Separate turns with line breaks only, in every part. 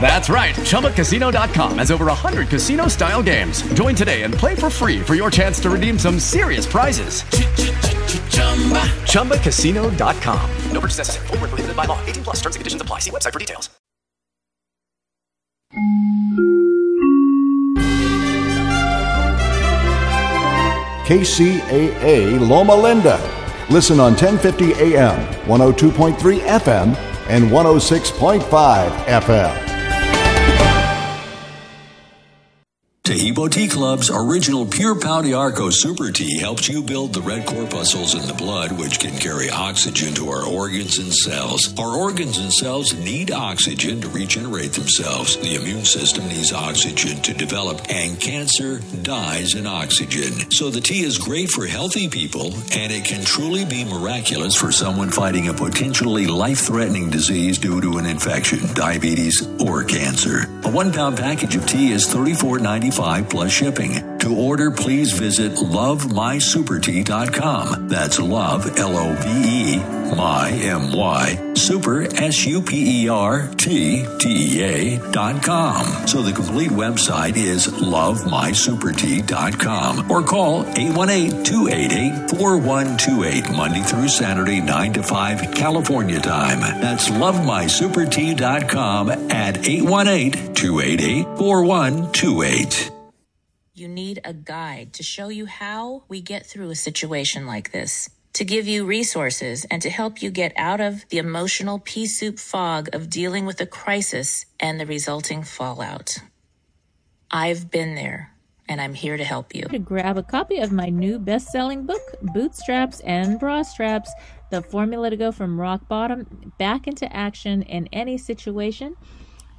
That's right. ChumbaCasino.com has over 100 casino style games. Join today and play for free for your chance to redeem some serious prizes. ChumbaCasino.com.
No purchase necessary. Void were prohibited by law. 18 plus. Terms and conditions apply. See website for details.
KCAA Loma Linda. Listen on 1050 AM, 102.3 FM, and 106.5 FM.
Taheebo Tea Club's original Pure Pau Arco Super Tea helps you build the red corpuscles in the blood, which can carry oxygen to our organs and cells. Our organs and cells need oxygen to regenerate themselves. The immune system needs oxygen to develop, and cancer dies in oxygen. So the tea is great for healthy people, and it can truly be miraculous for someone fighting a potentially life threatening disease due to an infection, diabetes, or cancer. A one pound package of tea is $34.95 plus shipping. To order, please visit lovemysupertea.com. That's love, L O V E, my, M Y, super, S U P E R T T E A dot com. So the complete website is lovemysupertea.com or call 818 288 4128 Monday through Saturday, 9 to 5 California time. That's lovemysupertea.com at 818 288 4128.
You need a guide to show you how we get through a situation like this, to give you resources and to help you get out of the emotional pea soup fog of dealing with a crisis and the resulting fallout. I've been there and I'm here to help you.
To grab a copy of my new best selling book, Bootstraps and Bra Straps The Formula to Go from Rock Bottom Back into Action in Any Situation.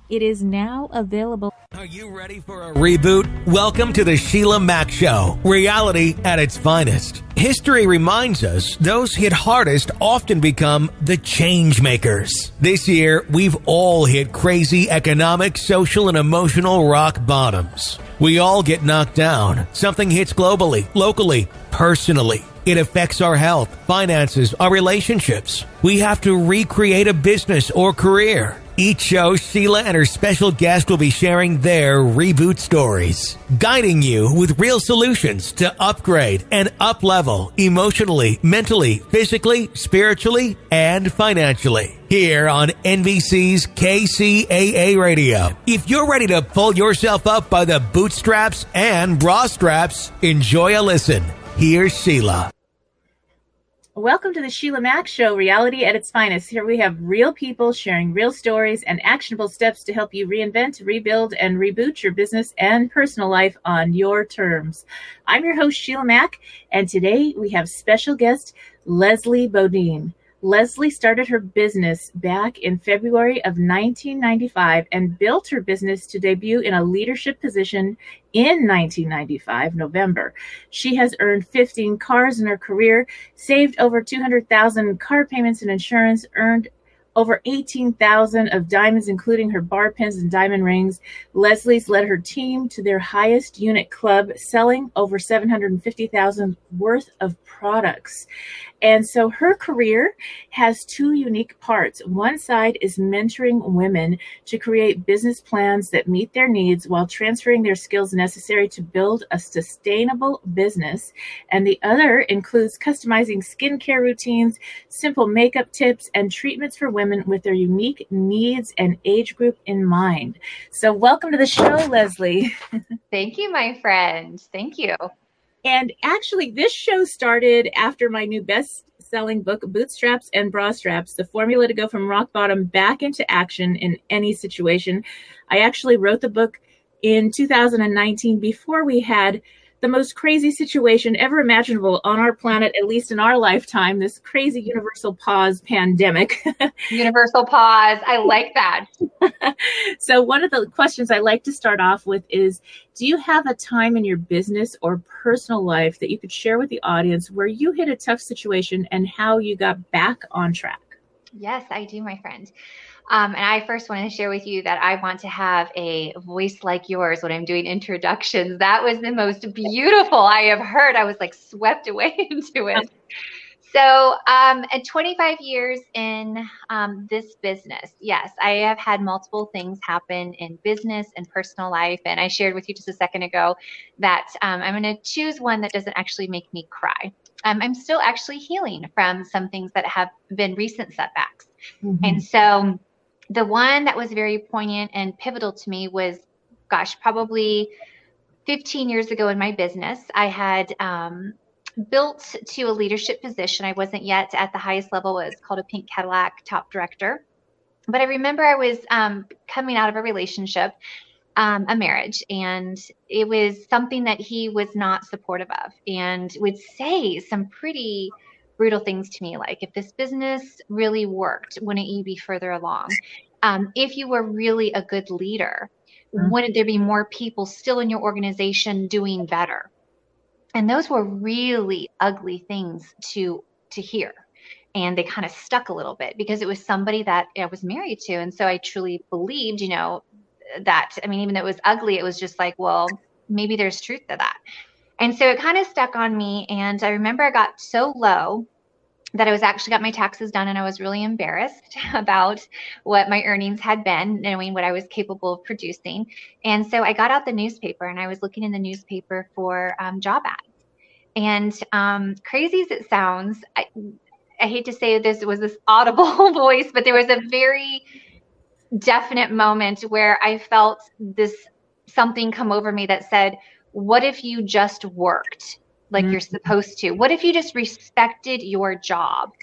It is now available.
Are you ready for a reboot? Welcome to the Sheila Mack Show, reality at its finest. History reminds us those hit hardest often become the change makers. This year, we've all hit crazy economic, social, and emotional rock bottoms. We all get knocked down. Something hits globally, locally, personally. It affects our health, finances, our relationships. We have to recreate a business or career. Each show, Sheila and her special guest will be sharing their reboot stories, guiding you with real solutions to upgrade and uplevel emotionally, mentally, physically, spiritually, and financially. Here on NBC's KCAA Radio. If you're ready to pull yourself up by the bootstraps and bra straps, enjoy a listen. Here's Sheila.
Welcome to the Sheila Mack Show, reality at its finest. Here we have real people sharing real stories and actionable steps to help you reinvent, rebuild, and reboot your business and personal life on your terms. I'm your host, Sheila Mack, and today we have special guest Leslie Bodine. Leslie started her business back in February of 1995 and built her business to debut in a leadership position in 1995, November. She has earned 15 cars in her career, saved over 200,000 car payments and insurance, earned over 18,000 of diamonds, including her bar pins and diamond rings. Leslie's led her team to their highest unit club, selling over 750,000 worth of products. And so her career has two unique parts. One side is mentoring women to create business plans that meet their needs while transferring their skills necessary to build a sustainable business. And the other includes customizing skincare routines, simple makeup tips, and treatments for women with their unique needs and age group in mind. So, welcome to the show, Leslie.
Thank you, my friend. Thank you.
And actually, this show started after my new best selling book, Bootstraps and Bra Straps The Formula to Go from Rock Bottom Back into Action in Any Situation. I actually wrote the book in 2019 before we had the most crazy situation ever imaginable on our planet, at least in our lifetime, this crazy universal pause pandemic.
universal pause. I like that.
so, one of the questions I like to start off with is Do you have a time in your business or personal life that you could share with the audience where you hit a tough situation and how you got back on track?
Yes, I do, my friend. Um, and I first want to share with you that I want to have a voice like yours when I'm doing introductions. That was the most beautiful I have heard. I was like swept away into it. So, um, at 25 years in um, this business, yes, I have had multiple things happen in business and personal life. And I shared with you just a second ago that um, I'm going to choose one that doesn't actually make me cry. Um, I'm still actually healing from some things that have been recent setbacks. Mm-hmm. And so, the one that was very poignant and pivotal to me was, gosh, probably 15 years ago in my business. I had um, built to a leadership position. I wasn't yet at the highest level. It was called a Pink Cadillac top director. But I remember I was um, coming out of a relationship, um, a marriage, and it was something that he was not supportive of and would say some pretty brutal things to me like if this business really worked wouldn't you be further along? Um, if you were really a good leader mm-hmm. wouldn't there be more people still in your organization doing better? And those were really ugly things to to hear. And they kind of stuck a little bit because it was somebody that i was married to. And so i truly believed you know that i mean even though it was ugly it was just like well maybe there's truth to that and so it kind of stuck on me. And I remember I got so low that I was actually got my taxes done and I was really embarrassed about what my earnings had been, knowing what I was capable of producing. And so I got out the newspaper and I was looking in the newspaper for um, job ads. And um, crazy as it sounds, I, I hate to say this was this audible voice, but there was a very definite moment where I felt this something come over me that said, what if you just worked like mm-hmm. you're supposed to? What if you just respected your job?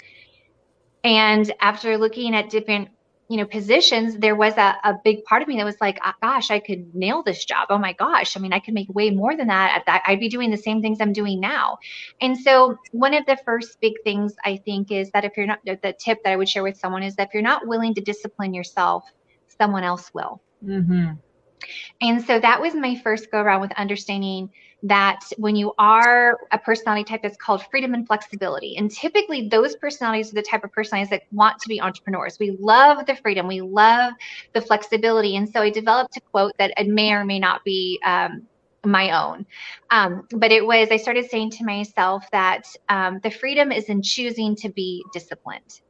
And after looking at different you know positions there was a, a big part of me that was like ah, gosh i could nail this job oh my gosh i mean i could make way more than that at that i'd be doing the same things i'm doing now and so one of the first big things i think is that if you're not the tip that i would share with someone is that if you're not willing to discipline yourself someone else will mm-hmm. And so that was my first go around with understanding that when you are a personality type that's called freedom and flexibility, and typically those personalities are the type of personalities that want to be entrepreneurs. We love the freedom, we love the flexibility. And so I developed a quote that it may or may not be um, my own. Um, but it was, I started saying to myself that um, the freedom is in choosing to be disciplined.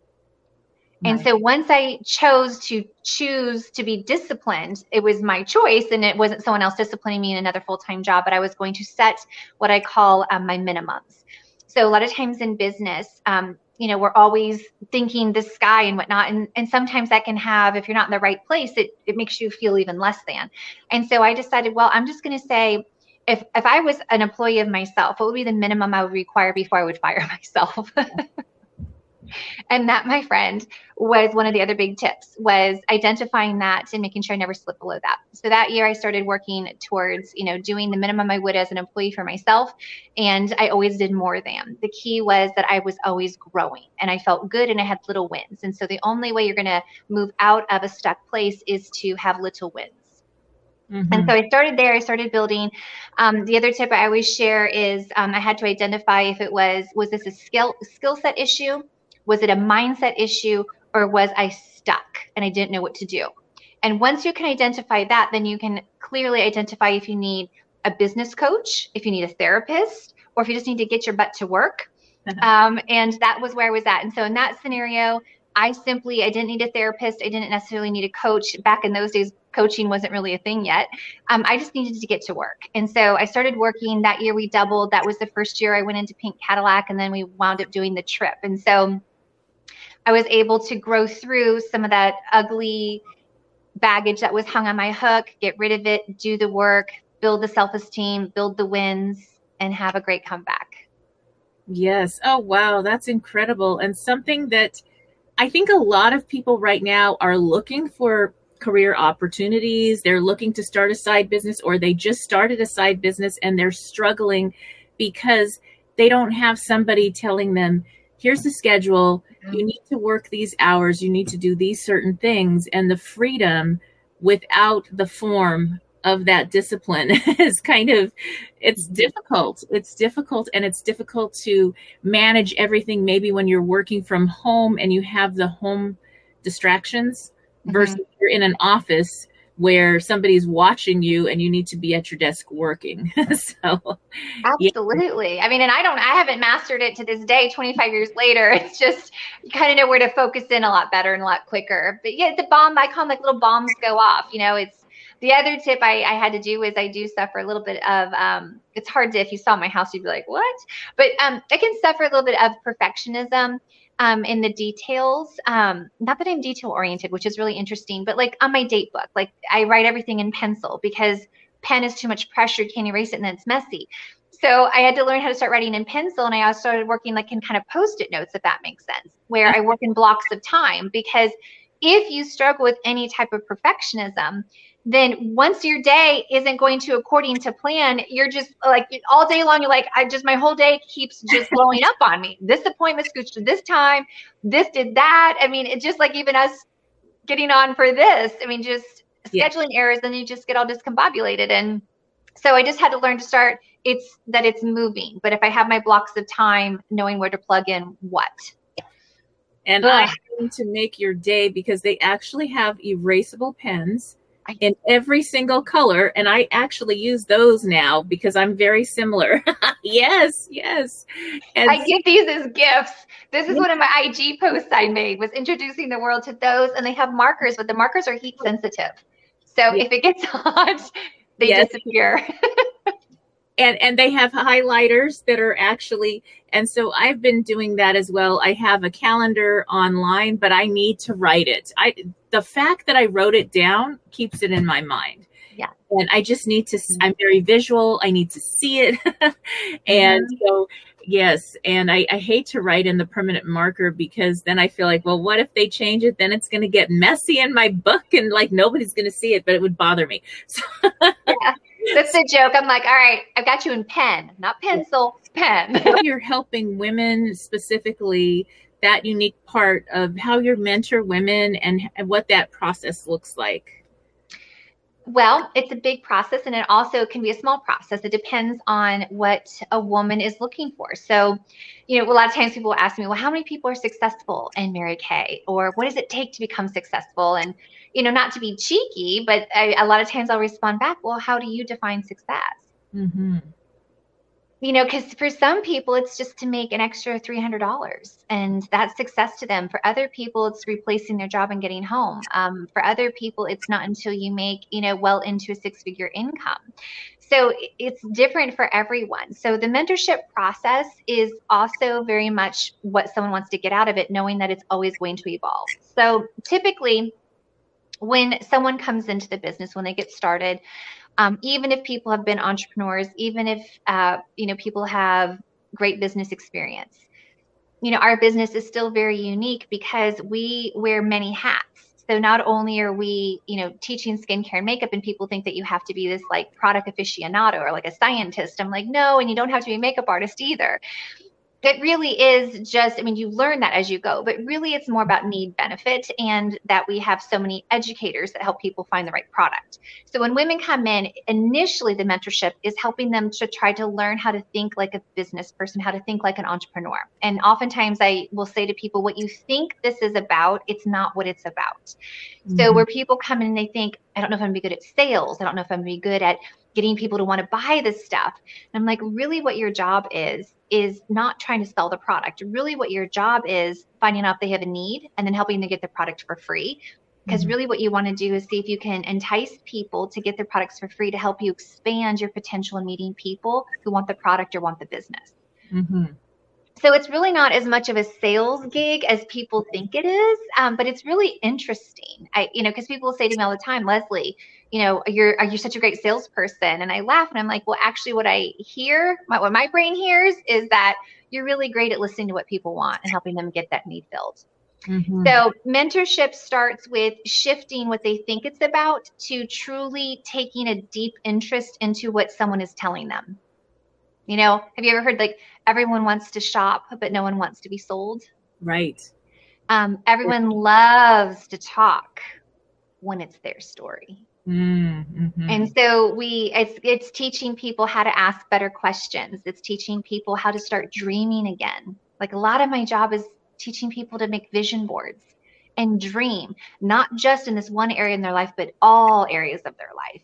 And so once I chose to choose to be disciplined, it was my choice and it wasn't someone else disciplining me in another full time job, but I was going to set what I call um, my minimums. So a lot of times in business, um, you know, we're always thinking the sky and whatnot. And, and sometimes that can have, if you're not in the right place, it, it makes you feel even less than. And so I decided, well, I'm just going to say, if, if I was an employee of myself, what would be the minimum I would require before I would fire myself? And that my friend was one of the other big tips was identifying that and making sure i never slip below that so that year i started working towards you know doing the minimum i would as an employee for myself and i always did more than the key was that i was always growing and i felt good and i had little wins and so the only way you're going to move out of a stuck place is to have little wins Mm-hmm. And so I started there. I started building. Um, the other tip I always share is um, I had to identify if it was was this a skill skill set issue was it a mindset issue or was I stuck and I didn't know what to do? And once you can identify that, then you can clearly identify if you need a business coach, if you need a therapist, or if you just need to get your butt to work. Um, and that was where I was at. And so in that scenario, I simply I didn't need a therapist. I didn't necessarily need a coach. Back in those days, coaching wasn't really a thing yet. Um, I just needed to get to work. And so I started working. That year we doubled. That was the first year I went into Pink Cadillac, and then we wound up doing the trip. And so I was able to grow through some of that ugly baggage that was hung on my hook, get rid of it, do the work, build the self esteem, build the wins, and have a great comeback.
Yes. Oh, wow. That's incredible. And something that I think a lot of people right now are looking for career opportunities. They're looking to start a side business or they just started a side business and they're struggling because they don't have somebody telling them, here's the schedule. You need to work these hours. You need to do these certain things. And the freedom without the form of that discipline is kind of it's mm-hmm. difficult it's difficult and it's difficult to manage everything maybe when you're working from home and you have the home distractions mm-hmm. versus you're in an office where somebody's watching you and you need to be at your desk working so
Absolutely. I mean, and I don't, I haven't mastered it to this day, 25 years later. It's just, you kind of know where to focus in a lot better and a lot quicker. But yeah, the bomb, I call them like little bombs go off. You know, it's the other tip I, I had to do is I do suffer a little bit of, um, it's hard to, if you saw my house, you'd be like, what? But um, I can suffer a little bit of perfectionism um, in the details. Um, not that I'm detail oriented, which is really interesting, but like on my date book, like I write everything in pencil because pen is too much pressure. You can't erase it and then it's messy. So I had to learn how to start writing in pencil, and I also started working like in kind of post-it notes, if that makes sense, where I work in blocks of time. Because if you struggle with any type of perfectionism, then once your day isn't going to according to plan, you're just like all day long. You're like, I just my whole day keeps just blowing up on me. This appointment scooched to this time. This did that. I mean, it's just like even us getting on for this. I mean, just
Yeah.
scheduling errors, then you just get all discombobulated. And so I just had to learn to start. It's that it's moving. But if I have my blocks of time, knowing where to plug in what.
and
Ugh.
i'm going to make your day because they actually have erasable pens in every single color and i actually use those now because i'm very similar yes yes and
I give these as gifts. This is one of my IG posts I made was introducing the world to those, and they have markers, but the markers are heat sensitive. So if it gets hot, they
Yes.
disappear.
and and they have highlighters that are actually and so i've been doing that as well i have a calendar online but i need to write it i the fact that i wrote it down keeps it in my mind.
Yeah.
and i just need to mm-hmm. i'm very visual. I need to see it. And mm-hmm. so yes and I, I hate to write in the permanent marker because then i feel like well what if they change it? Then it's going to get messy in my book and like nobody's going to see it but it would bother me. So
yeah. That's the joke. I'm like, all right, I've got you in pen, not pencil, pen.
you're helping women specifically that unique part of how you mentor women and and what that process looks like
Well, it's a big process and it also can be a small process. It depends on what a woman is looking for. So, you know, a lot of times people ask me, well, how many people are successful in Mary Kay? Or what does it take to become successful? And, you know, not to be cheeky, but I, a lot of times I'll respond back, well, how do you define success?
mm-hmm.
You know, because for some people, it's just to make an extra $300 and that's success to them. For other people, it's replacing their job and getting home. Um, for other people, it's not until you make, you know, well into a six figure income. So it's different for everyone. So the mentorship process is also very much what someone wants to get out of it, knowing that it's always going to evolve. So typically, when someone comes into the business, when they get started, um, even if people have been entrepreneurs, even if uh, you know people have great business experience, you know our business is still very unique because we wear many hats. So not only are we, you know, teaching skincare and makeup, and people think that you have to be this like product aficionado or like a scientist. I'm like, no, and you don't have to be a makeup artist either it really is just, I mean, you learn that as you go, but really it's more about need benefit and that we have so many educators that help people find the right product. So when women come in, initially the mentorship is helping them to try to learn how to think like a business person, how to think like an entrepreneur. And oftentimes I will say to people, what you think this is about, it's not what it's about. So
Mhm.
where people come in and they think, I don't know if I'm gonna be good at sales. I don't know if I'm gonna be good at getting people to want to buy this stuff. And I'm like, really what your job is, is not trying to sell the product. Really what your job is finding out if they have a need and then helping them get the product for free. Because
Mhm.
really what you want to do is see if you can entice people to get their products for free to help you expand your potential in meeting people who want the product or want the business.
Mm-hmm.
So it's really not as much of a sales gig as people think it is, um, but it's really interesting. I, you know, because people say to me all the time, Leslie, you know, you're are you such a great salesperson? And I laugh and I'm like, well, actually, what I hear, my, what my brain hears is that you're really great at listening to what people want and helping them get that need filled.
Mhm.
So, mentorship starts with shifting what they think it's about to truly taking a deep interest into what someone is telling them. You know, have you ever heard like everyone wants to shop, but no one wants to be sold?
right.
Um, everyone loves to talk when it's their story.
Mm, mhm.
And so we it's it's teaching people how to ask better questions. It's teaching people how to start dreaming again. Like a lot of my job is teaching people to make vision boards and dream, not just in this one area in their life, but all areas of their life.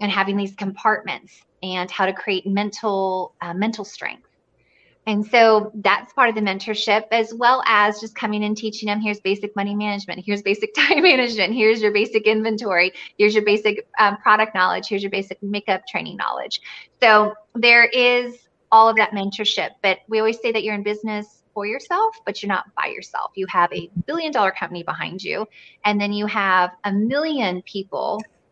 And having these compartments and how to create mental uh, mental strength. And so that's part of the mentorship, as well as just coming and teaching them here's basic money management, here's basic time management, here's your basic inventory, here's your basic um, product knowledge, here's your basic makeup training knowledge. So there is all of that mentorship. But we always say that you're in business for yourself, but you're not by yourself. You have a billion dollar company behind you, and then you have a million people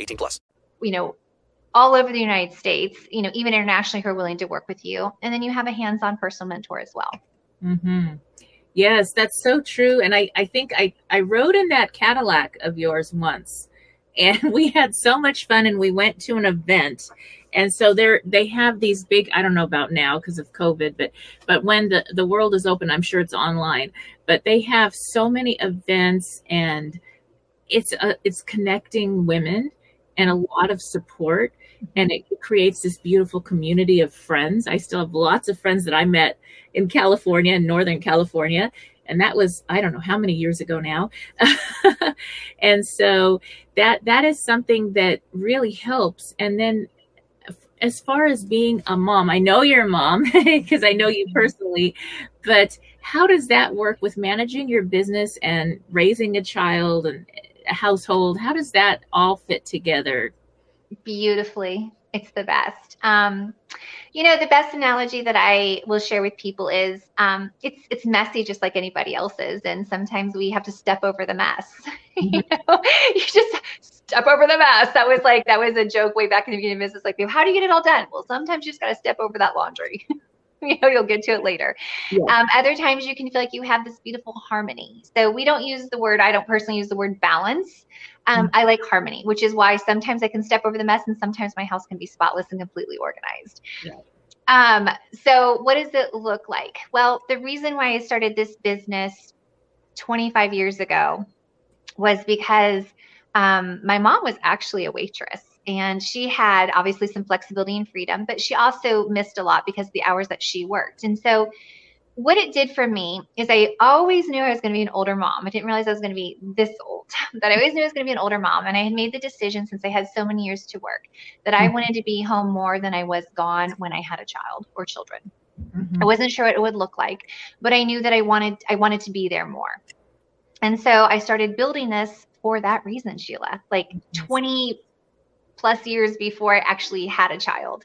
18 plus.
you know, all over the United States, you know, even internationally who are willing to work with you. And then you have a hands-on personal mentor as well.
hmm Yes, that's so true. And I, I think I, I rode in that Cadillac of yours once and we had so much fun and we went to an event. And so there they have these big I don't know about now because of COVID, but but when the, the world is open, I'm sure it's online. But they have so many events and it's a, it's connecting women and a lot of support and it creates this beautiful community of friends. I still have lots of friends that I met in California, in Northern California, and that was I don't know how many years ago now. and so that that is something that really helps. And then as far as being a mom, I know you're a mom because I know you personally, but how does that work with managing your business and raising a child and household? How does that all fit together?
Beautifully. It's the best. Um, you know, the best analogy that I will share with people is um, it's it's messy just like anybody else's, and sometimes we have to step over the mess. you know, you just step over the mess. That was like that was a joke way back in the beginning of business. Like, how do you get it all done? Well, sometimes you just got to step over that laundry. you know, you'll get to it later.
Yeah.
Um, other times you can feel like you have this beautiful harmony. So we don't use the word. I don't personally use the word balance. Um, I like harmony, which is why sometimes I can step over the mess and sometimes my house can be spotless and completely organized.
Yeah.
Um, so what does it look like? Well, the reason why I started this business 25 years ago was because um, my mom was actually a waitress and she had obviously some flexibility and freedom, but she also missed a lot because of the hours that she worked. And so what it did for me is I always knew I was going to be an older mom. I didn't realize I was going to be this old, but I always knew I was going to be an older mom. And I had made the decision since I had so many years to work that I wanted to be home more than I was gone when I had a child or children.
Mhm.
I wasn't sure what it would look like, but I knew that I wanted I wanted to be there more. And so I started building this for that reason, Sheila. Like 20 plus years before I actually had a child.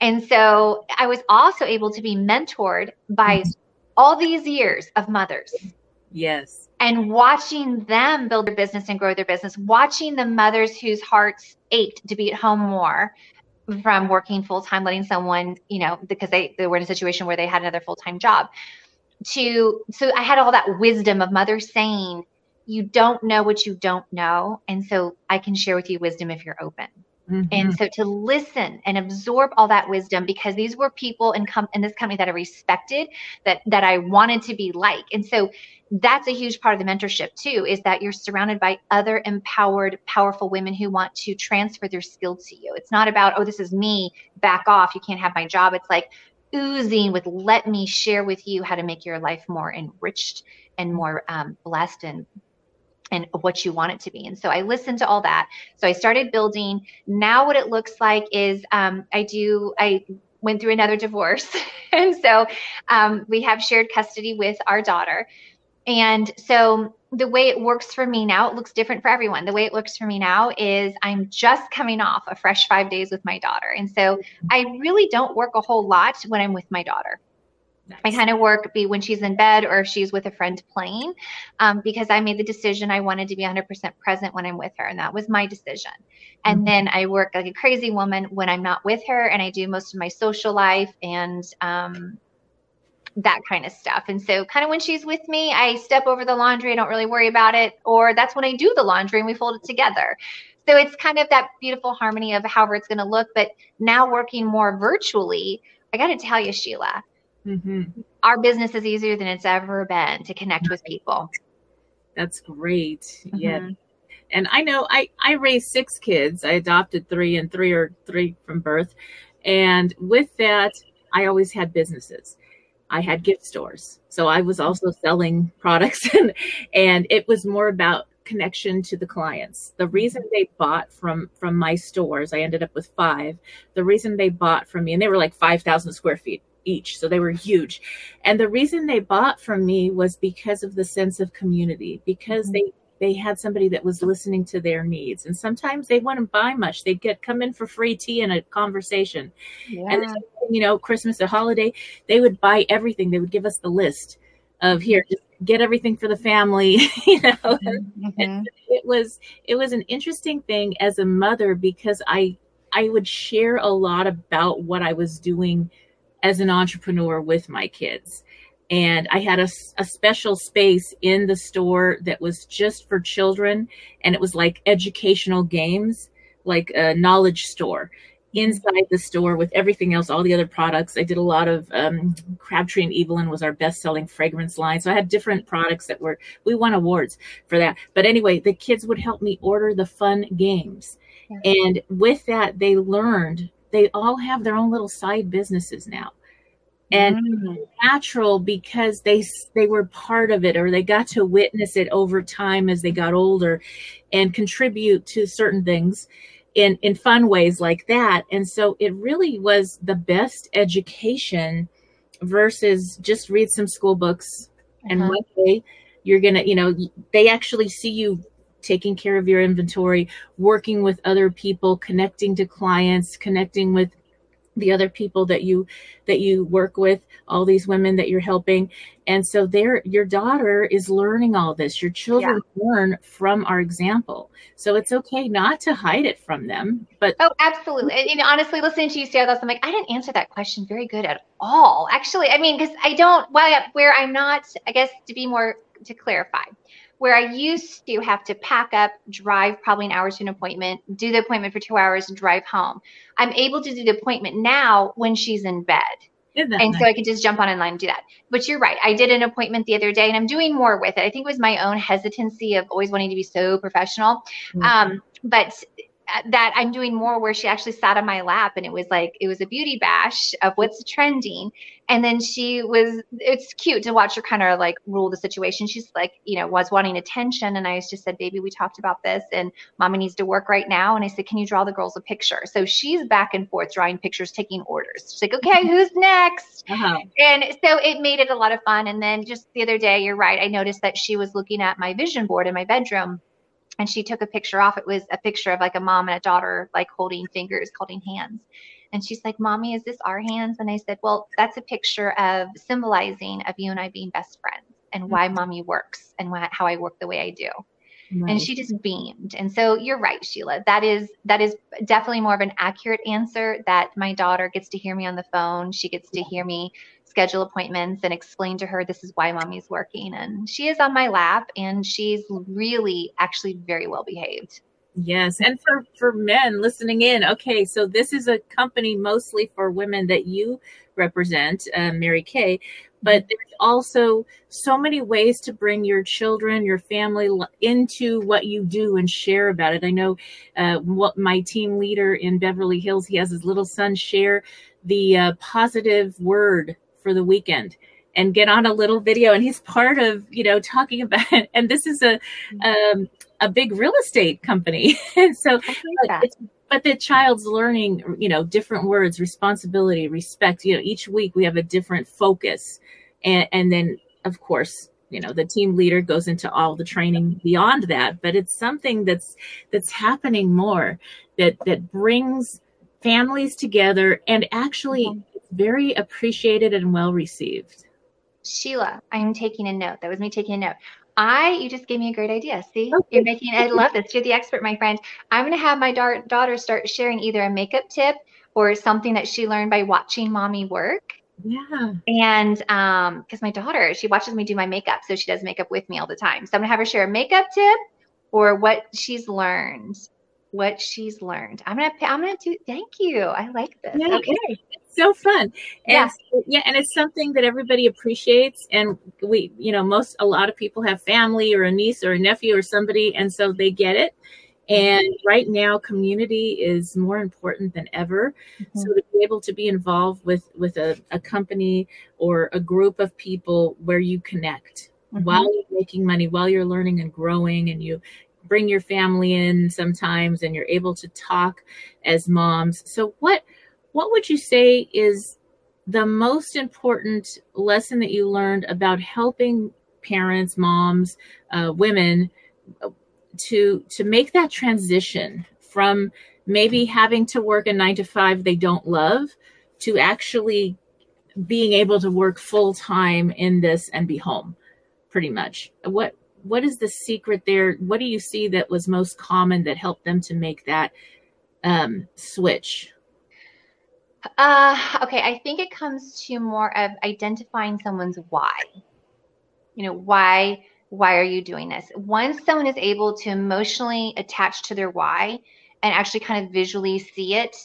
And so I was also able to be mentored by mm-hmm. all these years of mothers
Yes.
and watching them build their business and grow their business, watching the mothers whose hearts ached to be at home more from working full time, letting someone, you know, because they, they were in a situation where they had another full time job. To so I had all that wisdom of mothers saying, You don't know what you don't know. And so I can share with you wisdom if you're open.
Mhm.
And so to listen and absorb all that wisdom because these were people in, com- in this company that I respected, that that I wanted to be like. And so that's a huge part of the mentorship too, is that you're surrounded by other empowered, powerful women who want to transfer their skill to you. It's not about, oh, this is me, back off, you can't have my job. It's like oozing with let me share with you how to make your life more enriched and more um, blessed and and what you want it to be. And so I listened to all that. So I started building. Now what it looks like is um, I do I went through another divorce. and so um, we have shared custody with our daughter. And so the way it works for me now, it looks different for everyone. The way it looks for me now is I'm just coming off a fresh five days with my daughter. And so I really don't work a whole lot when I'm with my daughter. I kind of work be when she's in bed or if she's with a friend playing, um, because I made the decision I wanted to be 100% present when I'm with her, and that was my decision. And mm-hmm. then I work like a crazy woman when I'm not with her, and I do most of my social life and um, that kind of stuff. And so, kind of when she's with me, I step over the laundry, I don't really worry about it, or that's when I do the laundry and we fold it together. So it's kind of that beautiful harmony of however it's going to look. But now working more virtually, I got to tell you, Sheila, mm-hmm. our business is easier than it's ever been to connect with people.
That's great. Mm-hmm. Yeah. And I know I, I raised six kids. I adopted three and three or three from birth. And with that, I always had businesses. I had gift stores. So I was also selling products and and it was more about connection to the clients. The reason they bought from from my stores, I ended up with 5. The reason they bought from me and they were like 5,000 square feet each, so they were huge. And the reason they bought from me was because of the sense of community, because mm-hmm. they they had somebody that was listening to their needs. And sometimes they wouldn't buy much. They'd get come in for free tea and a conversation. Yeah. And then, you know, Christmas, a holiday, they would buy everything. They would give us the list of here, just get everything for the family. you know, mm-hmm. it was it was an interesting thing as a mother because I I would share a lot about what I was doing as an entrepreneur with my kids and I had a, a, special space in the store that was just for children, and it was like educational games, like a knowledge store inside the store with everything else, all the other products. I did a lot of um, Crabtree and Evelyn was our best selling fragrance line. So I had different products that were, we won awards for that. But anyway, the kids would help me order the fun games. And with that, they learned they all have their own little side businesses now and mm. natural because they they were part of it or they got to witness it over time as they got older and contribute to certain things in in fun ways like that and so it really was the best education versus just read some school books uh-huh. and one day you're gonna you know they actually see you taking care of your inventory working with other people connecting to clients connecting with the other people that you that you work with all these women that you're helping. And so there your daughter is learning all this. Your children yeah. learn from our example. So it's okay not to hide it from them but
oh absolutely. And, honestly listening to you say this i'm like i didn't answer that question very good at all. Actually i mean because i don't well where i'm not i guess to be more to clarify where I used to have to pack up, drive probably an hour to an appointment, do the appointment for two hours, and drive home. I'm able to do the appointment now when she's in bed. And nice? so I could just jump on in line and do that. But you're right. I did an appointment the other day and I'm doing more with it. I think it was my own hesitancy of always wanting to be so professional. Mm-hmm. Um, but that I'm doing more where she actually sat on my lap and it was like it was a beauty bash of what's trending. And then she was it's cute to watch her kind of like rule the situation. She's like, you know, was wanting attention. And I just said, baby, we talked about this and mommy needs to work right now. And I said, Can you draw the girls a picture? So she's back and forth drawing pictures, taking orders. She's like, Okay, who's next? Uh-huh. And so it made it a lot of fun. And then just the other day, you're right, I noticed that she was looking at my vision board in my bedroom and she took a picture off. It was a picture of like a mom and a daughter, like holding fingers, holding hands. And she's like, Mommy, is this our hands? And I said, Well, that's a picture of symbolizing of you and I being best friends and why mm-hmm. mommy works and why, how I work the way I do. Right. And she just beamed. And so you're right, Sheila. That is that is definitely more of an accurate answer that my daughter gets to hear me on the phone. She gets to hear me schedule appointments and explain to her this is why mommy's working. And she is on my lap and she's really actually very well behaved.
Yes, and for for men listening in, okay, so this is a company mostly for women that you represent, uh, Mary Kay, but there's also so many ways to bring your children, your family into what you do and share about it. I know uh, what my team leader in Beverly Hills, he has his little son share the uh, positive word for the weekend and get on a little video. And he's part of you know talking about and this is a um, a big real estate company. And so but it's, but the child's learning, you know, different words, responsibility, respect. You know, each week we have a different focus, and and then of course you know the team leader goes into all the training beyond that. But it's something that's that's happening more that that brings families together and actually very appreciated and well received
Sheila, I'm taking a note. That was me taking a note. I, you just gave me a great idea. See, you're making, I love this. You're the expert, my friend. I'm going to have my da- daughter start sharing either a makeup tip or something that she learned by watching mommy work.
Yeah.
And um, because my daughter, she watches me do my makeup, so she does makeup with me all the time. So I'm gonna have her share a makeup tip or what she's learned. What she's learned. I'm gonna. I'm gonna do. Thank you. I like this.
Yeah,
okay.
So fun. And
Yeah.
yeah, and it's something that everybody appreciates. And we, you know, most a lot of people have family or a niece or a nephew or somebody, and so they get it. Mm-hmm. And right now, community is more important than ever. Mm-hmm. So to be able to be involved with with a, a company or a group of people where you connect mm-hmm. while you're making money, while you're learning and growing, and you bring your family in sometimes, and you're able to talk as moms. So what what would you say is the most important lesson that you learned about helping parents, moms, uh, women uh, to to make that transition from maybe having to work a nine to five they don't love to actually being able to work full time in this and be home pretty much? What what is the secret there? What do you see that was most common that helped them to make that um, switch
Uh, okay, I think it comes to more of identifying someone's why. You know, why why are you doing this? Once someone is able to emotionally attach to their why and actually kind of visually see it,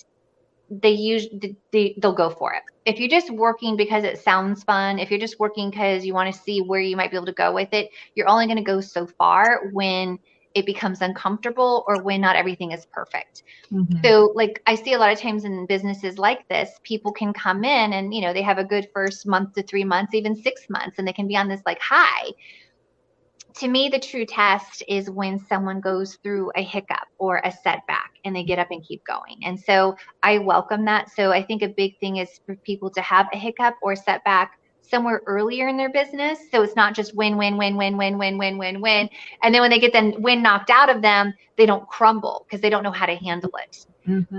they use they, they'll go for it. If you're just working because it sounds fun, if you're just working because you want to see where you might be able to go with it, you're only going to go so far when it becomes uncomfortable or when not everything is perfect. Mm-hmm. So, like, I see a lot of times in businesses like this, people can come in and, you know, they have a good first month to three months, even six months, and they can be on this like high. To me, the true test is when someone goes through a hiccup or a setback and they get up and keep going. And so I welcome that. So I think a big thing is for people to have a hiccup or setback somewhere earlier in their business. So it's not just win, win, win, win, win, win, win, win, win. And then when they get the win knocked out of them, they don't crumble because they don't know how to handle it.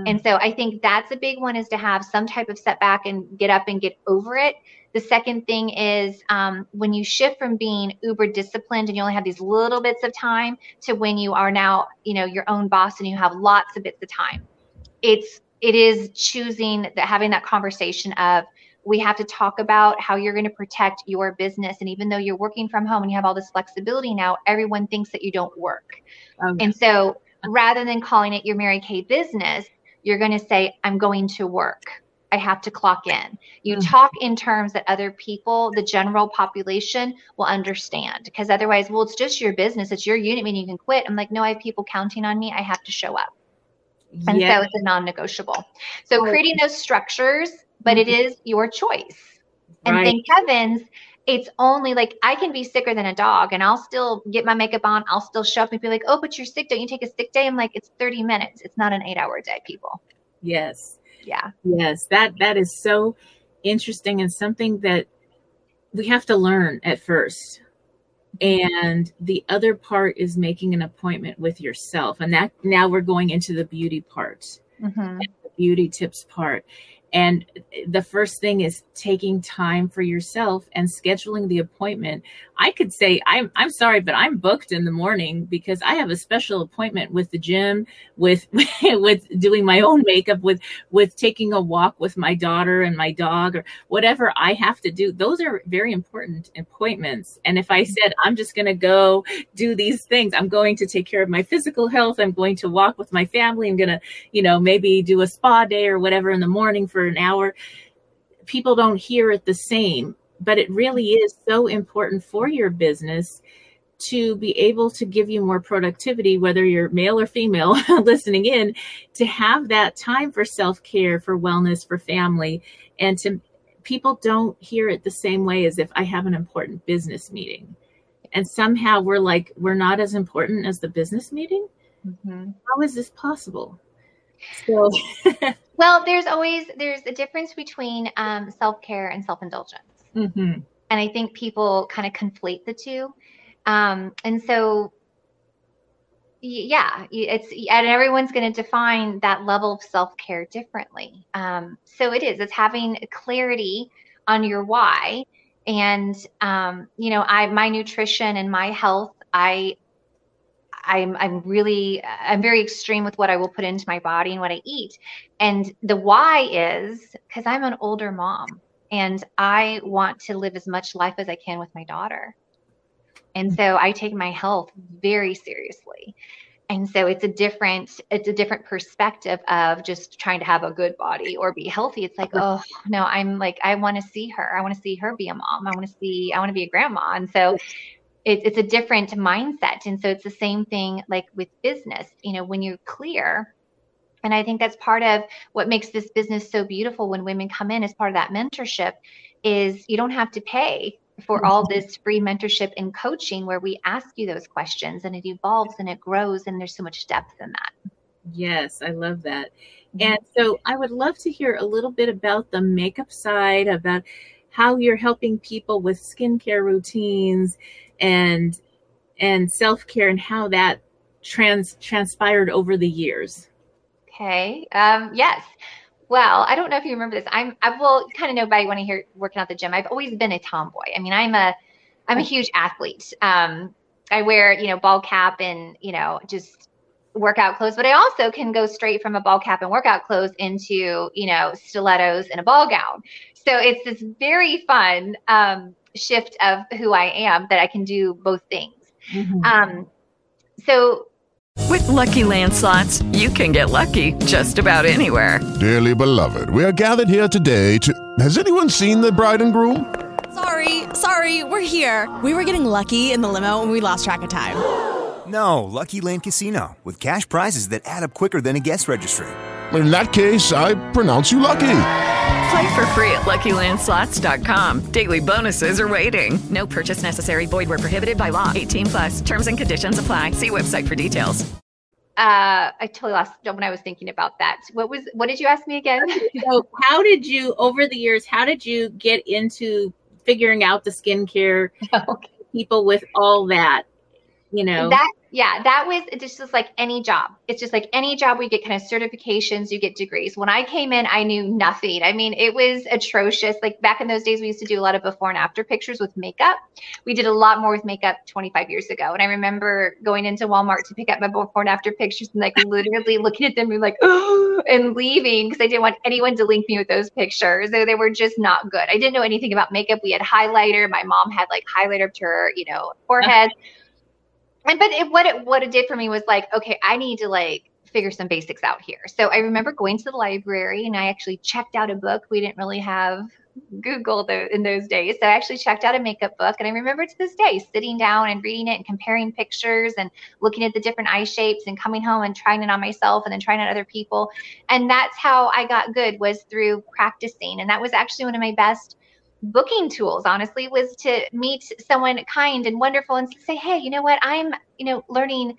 And so I think that's a big one is to have some type of setback and get up and get over it. The second thing is um, when you shift from being uber disciplined and you only have these little bits of time to when you are now, you know, your own boss and you have lots of bits of time. It's it is choosing that having that conversation of we have to talk about how you're going to protect your business. And even though you're working from home and you have all this flexibility now, everyone thinks that you don't work. Oh, and so rather than calling it your Mary Kay business, you're going to say, I'm going to work. I have to clock in. You mm. talk in terms that other people, the general population, will understand. Because otherwise, well, it's just your business, it's your unit, meaning you can quit. I'm like, no, I have people counting on me. I have to show up. And
Yeah.
so it's a non negotiable. So creating those structures, but it is your choice. And
Right.
thank heavens, it's only like I can be sicker than a dog and I'll still get my makeup on. I'll still show up and be like, oh, but you're sick. Don't you take a sick day? I'm like, it's 30 minutes. It's not an eight hour day, people.
yes
Yeah.
Yes, that that is so interesting and something that we have to learn at first. And the other part is making an appointment with yourself. And that now we're going into the beauty part,
Mm-hmm.
the beauty tips part. And the first thing is taking time for yourself and scheduling the appointment. I could say I'm I'm sorry, but I'm booked in the morning because I have a special appointment with the gym, with with doing my own makeup, with with taking a walk with my daughter and my dog or whatever I have to do. Those are very important appointments. And if I said I'm just going to go do these things, I'm going to take care of my physical health, I'm going to walk with my family, I'm going to, you know, maybe do a spa day or whatever in the morning for an hour. People don't hear it the same, but it really is so important for your business to be able to give you more productivity, whether you're male or female listening in, to have that time for self care, for wellness, for family, and to people don't hear it the same way as if I have an important business meeting. And somehow we're like, we're not as important as the business meeting.
Mm-hmm.
How is this possible? So,
well, there's always there's a difference between um, self care and self indulgence,
mm-hmm.
and I think people kind of conflate the two. Um, and so, yeah, it's and everyone's going to define that level of self care differently. Um, so it is. It's having clarity on your why, and um, you know, I my nutrition and my health. I I'm I'm really I'm very extreme with what I will put into my body and what I eat. And the why is because I'm an older mom and I want to live as much life as I can with my daughter. And so I take my health very seriously. And so it's a different it's a different perspective of just trying to have a good body or be healthy. It's like, oh no, I'm like I want to see her. I want to see her be a mom. I want to see I want to be a grandma. And so it, it's a different mindset. And so it's the same thing like with business. You know, when you're clear, and I think that's part of what makes this business so beautiful when women come in as part of that mentorship is you don't have to pay for all
Mm-hmm.
this free mentorship and coaching where we ask you those questions and it evolves and it grows and there's so much depth in that.
Yes, I love that. And so I would love to hear a little bit about the makeup side, about how you're helping people with skincare routines and and self-care and how that trans transpired over the years.
Okay. Um, yes. Well, I don't know if you remember this. I'm I will kind of know by when I hear working out the gym. I've always been a tomboy. I mean, I'm a I'm a huge athlete. Um, I wear, you know, ball cap and, you know, just workout clothes, but I also can go straight from a ball cap and workout clothes into, you know, stilettos and a ball gown. So it's this very fun um, shift of who I am that I can do both things. Um, so
With Lucky Land slots, you can get lucky just about anywhere.
Dearly beloved, we are gathered here today to. Has anyone seen the bride and groom?
Sorry, sorry, we're here. We were getting lucky in the limo and we lost track of time.
No, Lucky Land Casino, with cash prizes that add up quicker than a guest registry.
In that case, I pronounce you lucky.
Play for free at LuckyLandSlots.com. Daily bonuses are waiting. No purchase necessary. Void where prohibited by law. 18 plus. Terms and conditions apply. See website for details.
uh, I totally lost when I was thinking about that. What was what did you ask me again?
So how did you over the years, how did you get into figuring out the skincare people with all that? You know,
That yeah, that was it's just like any job. It's just like any job we get kind of certifications, you get degrees. When I came in, I knew nothing. I mean, it was atrocious. Like back in those days, we used to do a lot of before and after pictures with makeup. We did a lot more with makeup 25 years ago. And I remember going into Walmart to pick up my before and after pictures and like literally looking at them and like, oh, and leaving because I didn't want anyone to link me with those pictures. They, they were just not good. I didn't know anything about makeup. We had highlighter. My mom had like highlighter up to her, you know, forehead and but it, what it what it did for me was like okay i need to like figure some basics out here. So i remember going to the library and i actually checked out a book. We didn't really have google the, in those days. So i actually checked out a makeup book and i remember to this day sitting down and reading it and comparing pictures and looking at the different eye shapes and coming home and trying it on myself and then trying it on other people. And that's how i got good was through practicing. And that was actually one of my best booking tools honestly was to meet someone kind and wonderful and say hey you know what? I'm you know learning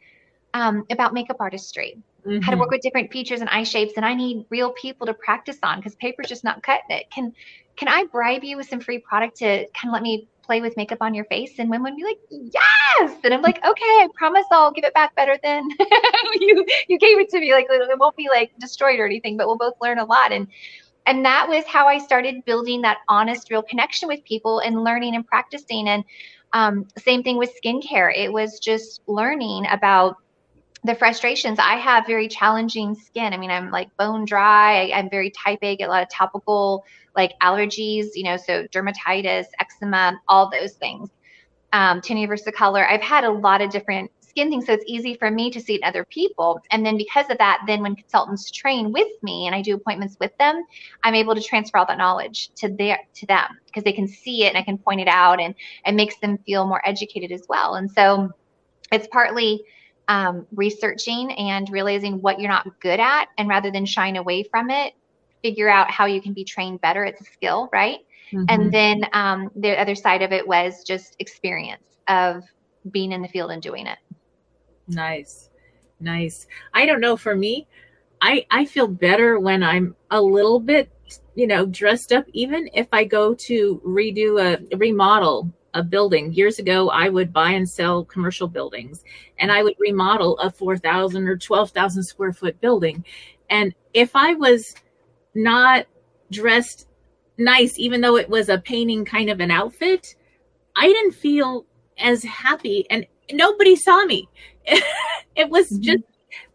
um, about makeup artistry. How to work with different features and eye shapes and i need real people to practice on because paper's just not cutting it. Can can i bribe you with some free product to kind of let me play with makeup on your face? And women would be like yes! And i'm like okay i promise i'll give it back better than you you gave it to me. Like it won't be like destroyed or anything but we'll both learn a lot. And and that was how I started building that honest, real connection with people and learning and practicing. And um, same thing with skincare. It was just learning about the frustrations. I have very challenging skin. I mean, I'm like bone dry. I, I'm very type A, get a lot of topical like allergies, you know, so dermatitis, eczema, all those things. Um, tinea versicolor. I've had a lot of different skin things, so it's easy for me to see it in other people. And then because of that, then when consultants train with me and I do appointments with them, I'm able to transfer all that knowledge to their to them because they can see it and I can point it out and it makes them feel more educated as well. And so it's partly um, researching and realizing what you're not good at, and rather than shying away from it, figure out how you can be trained better. It's a skill, right?
Mhm.
And then um, the other side of it was just experience of being in the field and doing it.
Nice. Nice. I don't know for me, I I feel better when I'm a little bit, you know, dressed up. Even if I go to redo a remodel a building years ago, I would buy and sell commercial buildings, and I would remodel a four thousand or twelve thousand square foot building. And if I was not dressed nice, even though it was a painting kind of an outfit, I didn't feel as happy, and nobody saw me. it was mm-hmm. just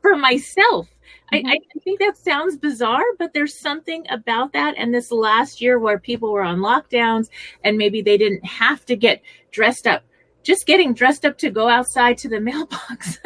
for myself. I, mm-hmm. I think that sounds bizarre, but there's something about that. And this last year where people were on lockdowns and maybe they didn't have to get dressed up, just getting dressed up to go outside to the mailbox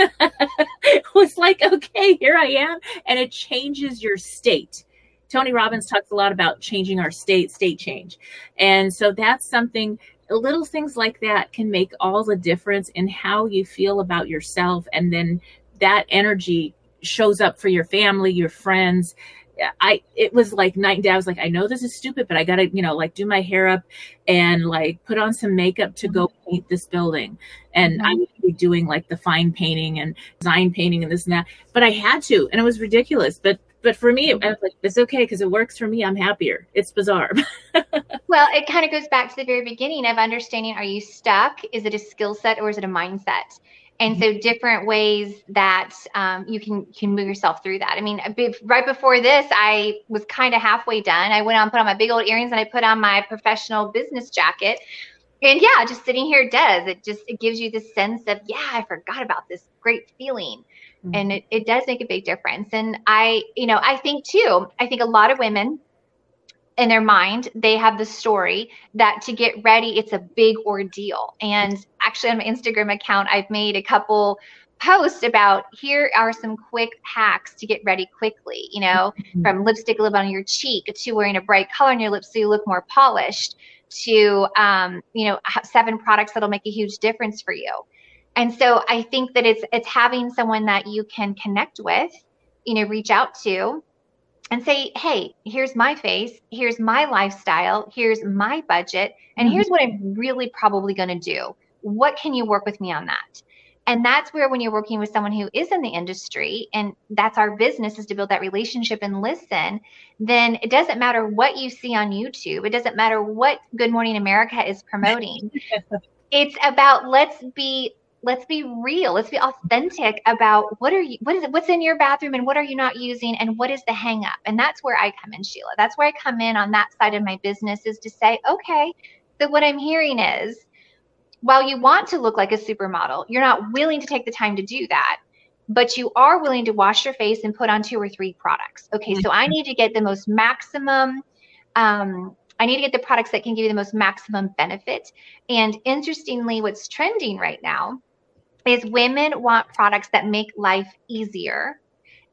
was like, okay, here I am. And it changes your state. Tony Robbins talks a lot about changing our state, state change. And so that's something little things like that can make all the difference in how you feel about yourself and then that energy shows up for your family your friends I it was like night and day. I was like, I know this is stupid, but I gotta, you know, like do my hair up and like put on some makeup to go paint this building. And I mm-hmm. would be doing like the fine painting and design painting and this and that. But I had to, and it was ridiculous. But but for me, mm-hmm. I was like, it's okay because it works for me. I'm happier. It's bizarre.
Well, it kind of goes back to the very beginning of understanding are you stuck? Is it a skill set or is it a mindset? And mm-hmm. so different ways that um, you can can move yourself through that. I mean, uh, be- right before this, I was kind of halfway done. I went on, put on my big old earrings, and I put on my professional business jacket. And yeah, just sitting here does it. Just it gives you this sense of yeah, I forgot about this great feeling, and it, it does make a big difference. And I, you know, I think too. I think a lot of women in their mind they have the story that to get ready it's a big ordeal and actually on my instagram account i've made a couple posts about here are some quick hacks to get ready quickly you know from lipstick lip on your cheek to wearing a bright color on your lips so you look more polished to um, you know have seven products that'll make a huge difference for you and so i think that it's it's having someone that you can connect with you know reach out to and say, hey, here's my face, here's my lifestyle, here's my budget, and
Mhm.
here's what I'm really probably going to do. What can you work with me on that? And that's where, when you're working with someone who is in the industry, and that's our business is to build that relationship and listen, then it doesn't matter what you see on YouTube. It doesn't matter what Good Morning America is promoting. it's about let's be let's be real let's be authentic about what are you what is it what's in your bathroom and what are you not using and what is the hang up? And that's where i come in sheila. That's where i come in on that side of my business is to say okay so what i'm hearing is while you want to look like a supermodel you're not willing to take the time to do that but you are willing to wash your face and put on two or three products. Okay so i need to get the most maximum um, I need to get the products that can give you the most maximum benefit. And interestingly, what's trending right now is women want products that make life easier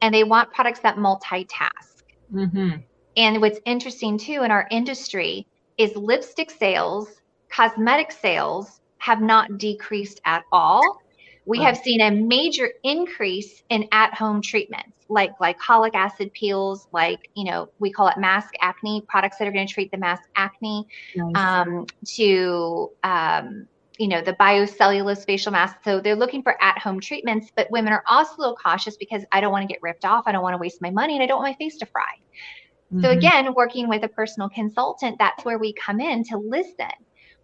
and they want products that multitask.
Mm-hmm.
And what's interesting too in our industry is lipstick sales, cosmetic sales have not decreased at all. We have seen a major increase in at home treatments like glycolic acid peels, like, you know, we call it mask acne, products that are going to treat the mask acne, um, to, um, you know, the biocellulose facial mask. So they're looking for at home treatments, but women are also a little cautious because I don't want to get ripped off. I don't want to waste my money and I don't want my face to fry. So
Mhm.
again, working with a personal consultant, that's where we come in to listen.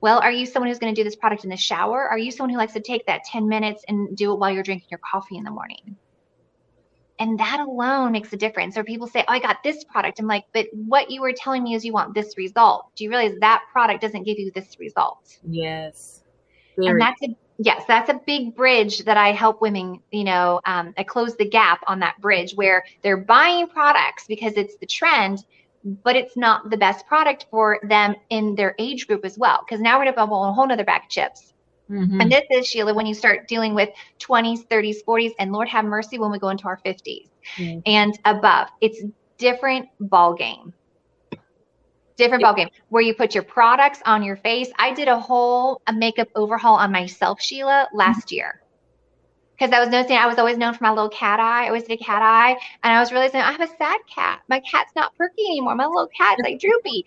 Well, are you someone who's going to do this product in the shower? Are you someone who likes to take that 10 minutes and do it while you're drinking your coffee in the morning? And that alone makes a difference. Or people say, Oh, I got this product. I'm like, but what you were telling me is you want this result. Do you realize that product doesn't give you this result?
Yes.
And that's a yes that's a big bridge that i help women you know um, i close the gap on that bridge where they're buying products because it's the trend but it's not the best product for them in their age group as well because now we're going to bubble a whole nother bag of chips
Mhm.
and this is sheila when you start dealing with 20s 30s 40s and lord have mercy when we go into our 50s
Mhm.
and above it's different ball game different ball game where you put your products on your face. I did a whole a makeup overhaul on myself, Sheila, last year. Because I was noticing I was always known for my little cat eye. I always did a cat eye. And I was realizing I have a sad cat. My cat's not perky anymore. My little cat's like droopy.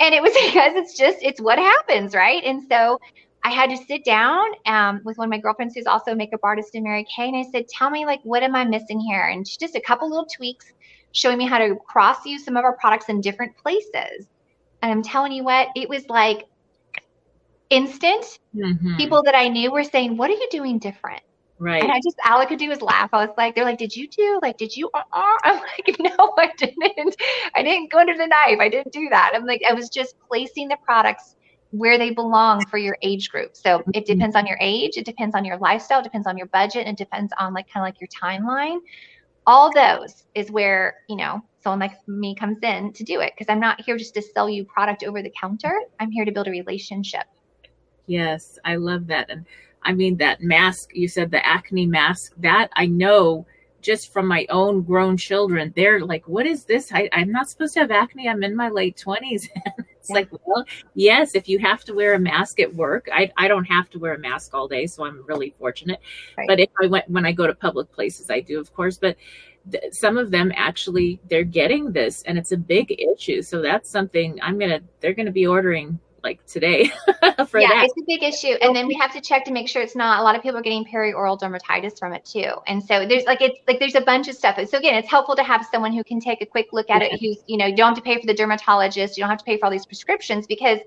And it was because it's just, it's what happens, right? And so I had to sit down um, with one of my girlfriends who's also a makeup artist in Mary Kay, and I said, "Tell me, like, what am I missing here?" And she just a couple little tweaks, showing me how to cross use some of our products in different places. And I'm telling you what, it was like instant.
Mhm.
People that I knew were saying, "What are you doing different?"
Right.
And I just all I could do was laugh. I was like, they're like, "Did you do? Like, did you?" Uh-uh? I'm like, "No, I didn't. I didn't go under the knife. I didn't do that." I'm like, I was just placing the products where they belong for your age group. So mm-hmm. it depends on your age, it depends on your lifestyle, it depends on your budget, and it depends on like kind of like your timeline. All those is where you know someone like me comes in to do it because I'm not here just to sell you product over the counter. I'm here to build a relationship.
Yes, I love that. And I mean, that mask, you said the acne mask, that I know just from my own grown children. They're like, what is this? I, I'm not supposed to have acne. I'm in my late 20s. it's like, well, yes, if you have to wear a mask at work, I, I don't have to wear a mask all day. So I'm really fortunate.
Right.
But if I went, when I go to public places, I do, of course. But th- some of them actually, they're getting this and it's a big issue. So that's something I'm to, they're to be ordering like today for
yeah,
that.
it's a big issue. And then we have to check to make sure it's not. A lot of people are getting perioral dermatitis from it too. And so there's like it's like there's a bunch of stuff. So again, it's helpful to have someone who can take a quick look at it. Who's you know you don't have to pay for the dermatologist. You don't have to pay for all these prescriptions because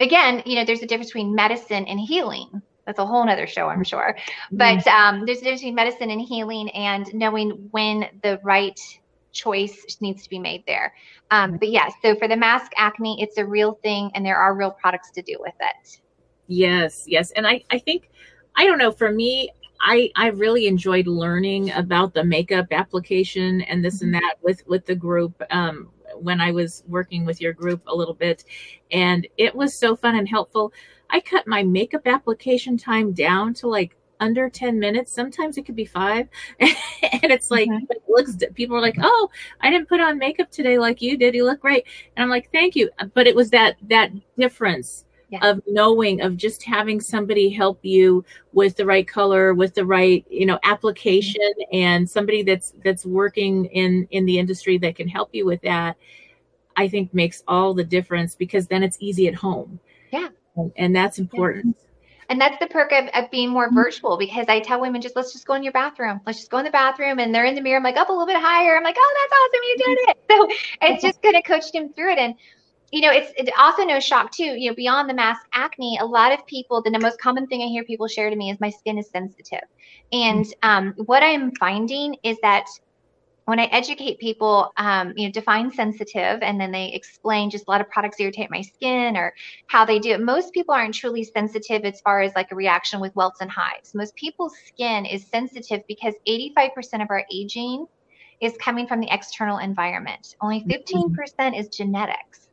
again, you know there's a difference between medicine and healing. That's a whole nother show, I'm sure. But um, there's a difference between medicine and healing, and knowing when the right choice needs to be made there. Um, but yes, so for the mask acne, it's a real thing, and there are real products to do with it.
Yes, yes. And I, I think, I don't know, for me, I, I really enjoyed learning about the makeup application and this and that with, with the group. Um, when I was working with your group a little bit and it was so fun and helpful. I cut my makeup application time down to like under 10 minutes. Sometimes it could be five. and it's like, mm-hmm. it looks, people are like, oh, I didn't put on makeup today like you did. You look great. And I'm like, thank you. But it was that, that difference of knowing, of just having somebody help you with the right color, with the right, you know, application mm-hmm. and somebody that's, that's working in, in the industry that can help you with that. I think makes all the difference because then it's easy at home.
Yeah.
And, and that's important.
And that's the perk of, of being more virtual because I tell women just let's just go in your bathroom. Let's just go in the bathroom and they're in the mirror. I'm like up a little bit higher. I'm like, oh, that's awesome, you did it. So it's just kind of coached them through it. And you know, it's it also no shock too. You know, beyond the mask acne, a lot of people. The most common thing I hear people share to me is my skin is sensitive, and um, what I'm finding is that when I educate people, um, you know, define sensitive, and then they explain just a lot of products irritate my skin or how they do it. Most people aren't truly sensitive as far as like a reaction with welts and hives. Most people's skin is sensitive because 85% of our aging is coming from the external environment. Only mm-hmm. 15% is genetics.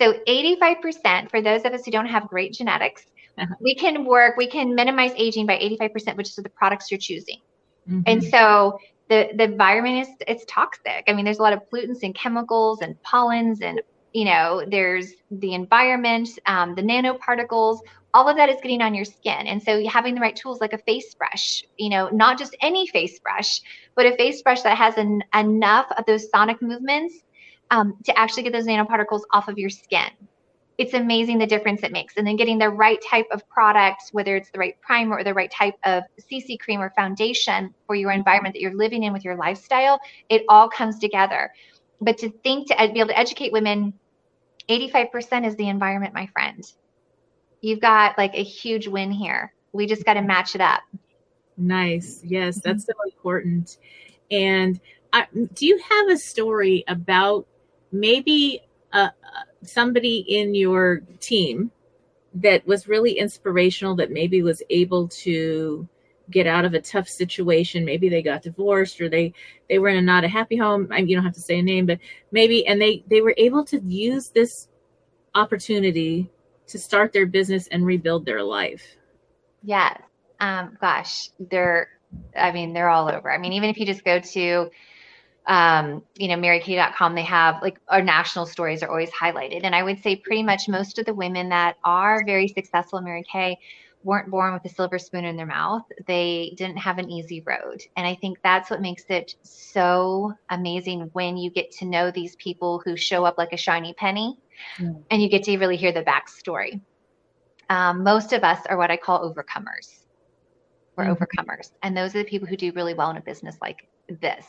So 85% for those of us who don't have great genetics, uh-huh. we can work, we can minimize aging by 85%, which is the products you're choosing. And mm-hmm. so the the environment is it's toxic. I mean, there's a lot of pollutants and chemicals and pollens and you know, there's the environment, um, the nanoparticles, all of that is getting on your skin. And so having the right tools like a face brush, you know, not just any face brush, but a face brush that has an, enough of those sonic movements um, to actually get those nanoparticles off of your skin. It's amazing the difference it makes. And then getting the right type of product, whether it's the right primer or the right type of CC cream or foundation for your environment that you're living in with your lifestyle, it all comes together. But to think to be able to educate women, 85% is the environment, my friend. You've got like a huge win here. We just got to match it up.
Nice. Yes, mm-hmm. that's so important. And I, do you have a story about maybe somebody in your team that was really inspirational that maybe was able to get out of a tough situation maybe they got divorced or they they were in a not a happy home I you don't have to say a name but maybe and they they were able to use this opportunity to start their business and rebuild their life
Yes. Um, gosh, they're, I mean, they're all over. I mean, even if you just go to, um, you know, marykay.com, they have like our national stories are always highlighted. And I would say pretty much most of the women that are very successful in Mary Kay weren't born with a silver spoon in their mouth. They didn't have an easy road. And I think that's what makes it so amazing when you get to know these people who show up like a shiny penny and you get to really hear the backstory. um, most of us are what I call overcomers. We're
Mhm.
overcomers. And those are the people who do really well in a business like this.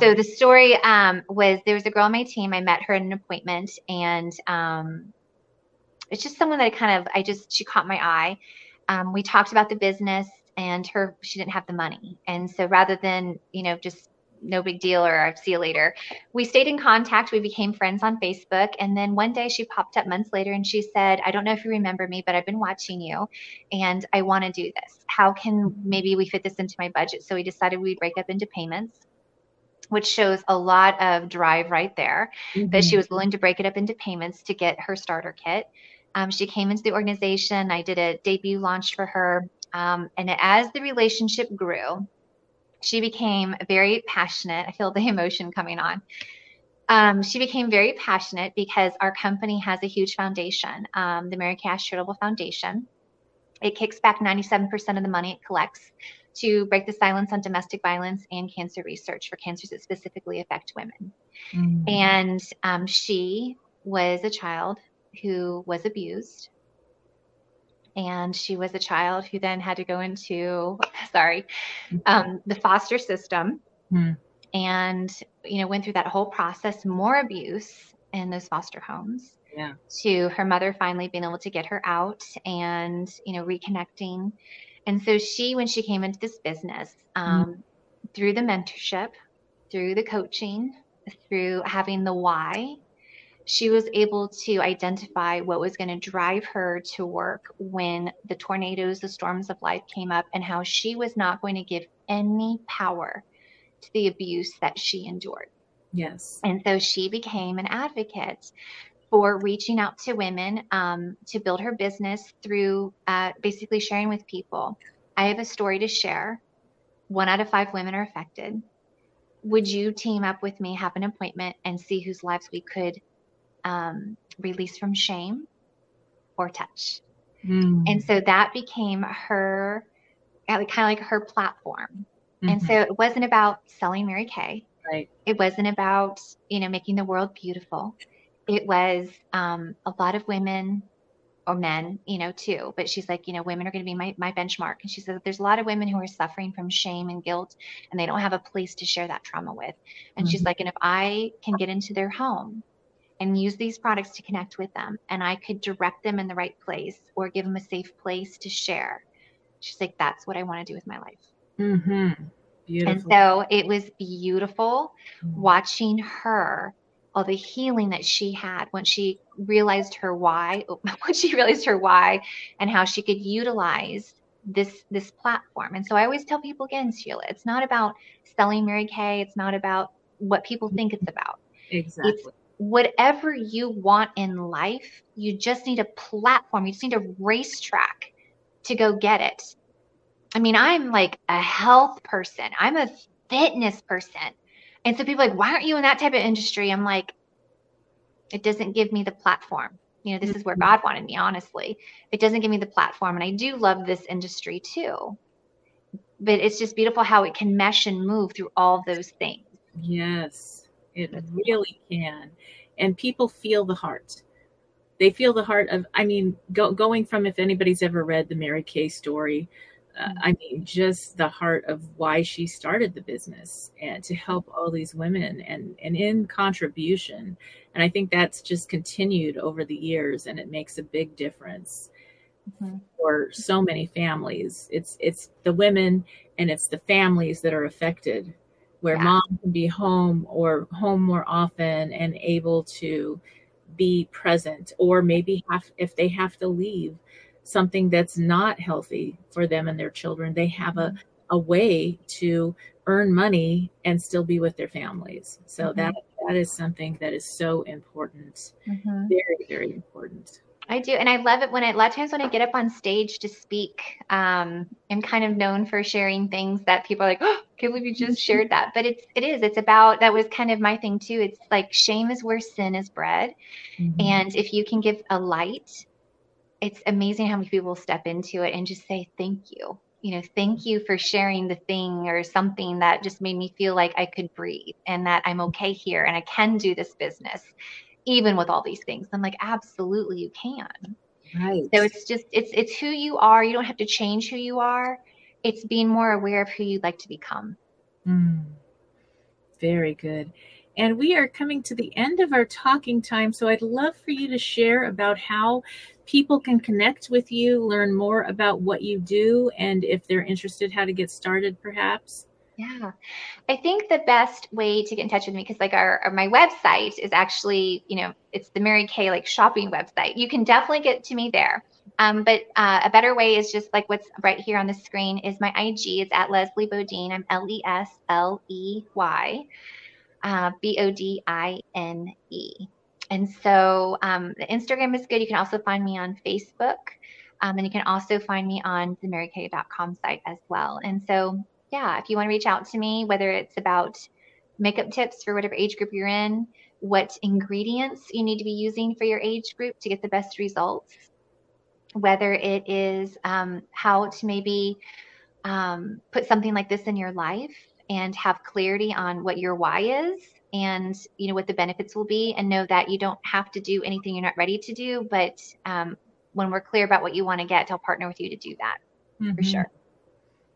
So the story um, was there was a girl on my team. I met her at an appointment, and um, it's just someone that I kind of I just she caught my eye. Um, we talked about the business, and her she didn't have the money, and so rather than you know just no big deal or I'll see you later, we stayed in contact. We became friends on Facebook, and then one day she popped up months later, and she said, "I don't know if you remember me, but I've been watching you, and I want to do this. How can maybe we fit this into my budget?" So we decided we'd break up into payments which shows a lot of drive right there that she
Mhm.
was willing to break it up into payments to get her starter kit. Um, she came into the organization. I did a debut launch for her. Um, and as the relationship grew, she became very passionate. I feel the emotion coming on. Um, she became very passionate because our company has a huge foundation, um, the Mary Kay Ash Charitable Foundation. It kicks back 97% of the money it collects to break the silence on domestic violence and cancer research for cancers that specifically affect women.
Mm.
And um, she was a child who was abused. And she was a child who then had to go into, sorry, um, the foster system
Hmm.
and, you know, went through that whole process, more abuse in those foster homes
Yeah.
to her mother finally being able to get her out and you know reconnecting and so she when she came into this business um, through the mentorship through the coaching through having the why she was able to identify what was going to drive her to work when the tornadoes the storms of life came up and how she was not going to give any power to the abuse that she endured
Yes.
and so she became an advocate for reaching out to women um, to build her business through uh, basically sharing with people. I have a story to share. One out of five women are affected. Would you team up with me, have an appointment, and see whose lives we could um, release from shame or touch?
Mm.
And so that became her, kind of like her platform. And
Mhm.
so it wasn't about selling Mary Kay
Right.
it wasn't about you know making the world beautiful it was um, a lot of women or men you know too but she's like you know women are going to be my, my benchmark and she said there's a lot of women who are suffering from shame and guilt and they don't have a place to share that trauma with and she's
Mhm.
like and if i can get into their home and use these products to connect with them and i could direct them in the right place or give them a safe place to share she's like that's what i want to do with my life
Mm-hmm. Beautiful.
and so it was beautiful watching her, all the healing that she had when she realized her why, when she realized her why and how she could utilize this this platform. And so I always tell people again, Sheila, it's not about selling Mary Kay. It's not about what people think it's about.
exactly.
It's whatever you want in life, you just need a platform. You just need a racetrack to go get it. I mean, I'm like a health person. I'm a fitness person. And so people are like, why aren't you in that type of industry? I'm like, it doesn't give me the platform. You know, this is where mm-hmm. God wanted me, honestly. It doesn't give me the platform. And I do love this industry too. But it's just beautiful how it can mesh and move through all those things.
Yes, it really can. And people feel the heart. They feel the heart of, I mean, go, going from if anybody's ever read the Mary Kay story, uh, I mean, just the heart of why she started the business and to help all these women and, and in contribution. And I think that's just continued over the years and it makes a big difference
Mhm.
for so many families. It's it's the women and it's the families that are affected where
Yeah.
mom can be home or home more often and able to be present or maybe have if they have to leave something that's not healthy for them and their children they have a, a way to earn money and still be with their families so
Mhm.
that that is something that is so important
Mhm.
very very important
I do, and I love it when I, a lot of times when I get up on stage to speak, um, I'm kind of known for sharing things that people are like, "Oh, can't believe you just shared that." But it's it is it's about that was kind of my thing too. It's like shame is where sin is bred, and if you can give a light, it's amazing how many people step into it and just say thank you. You know, thank you for sharing the thing or something that just made me feel like I could breathe and that I'm okay here and I can do this business even with all these things. I'm like, absolutely, you can.
Right.
So it's just it's it's who you are. You don't have to change who you are. It's being more aware of who you'd like to become.
Mm. Very good. And we are coming to the end of our talking time. So I'd love for you to share about how people can connect with you, learn more about what you do, and if they're interested, how to get started, perhaps.
Yeah. I think the best way to get in touch with me, because like our, our, my website is actually, you know, it's the Mary Kay like shopping website. You can definitely get to me there. Um, but uh, a better way is just like what's right here on the screen is my IG. It's at Lesley Bodine. I'm L E S L E Y uh, B O D I N E. And so um, the Instagram is good. You can also find me on Facebook. Um, and you can also find me on the marykay.com site as well. And so yeah, if you want to reach out to me, whether it's about makeup tips for whatever age group you're in, what ingredients you need to be using for your age group to get the best results, whether it is um, how to maybe um, put something like this in your life and have clarity on what your why is and you know what the benefits will be and know that you don't have to do anything you're not ready to do but um, when we're clear about what you want to get i'll partner with you to do that mm-hmm. for sure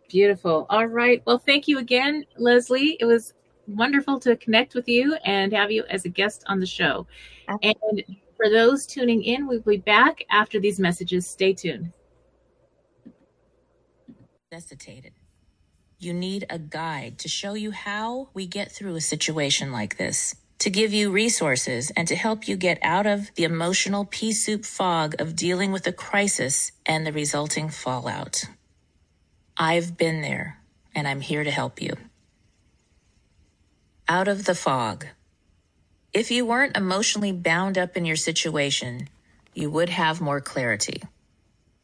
Beautiful. All right. Well, thank you again, lesley It was wonderful to connect with you and have you as a guest on the show. Absolutely. And for those tuning in, we'll be back after these messages. Stay tuned.
Necessitated. You need a guide to show you how we get through a situation like this, to give you resources and to help you get out of the emotional pea soup fog of dealing with a crisis and the resulting fallout. I've been there, and I'm here to help you. Out of the fog. If you weren't emotionally bound up in your situation, you would have more clarity.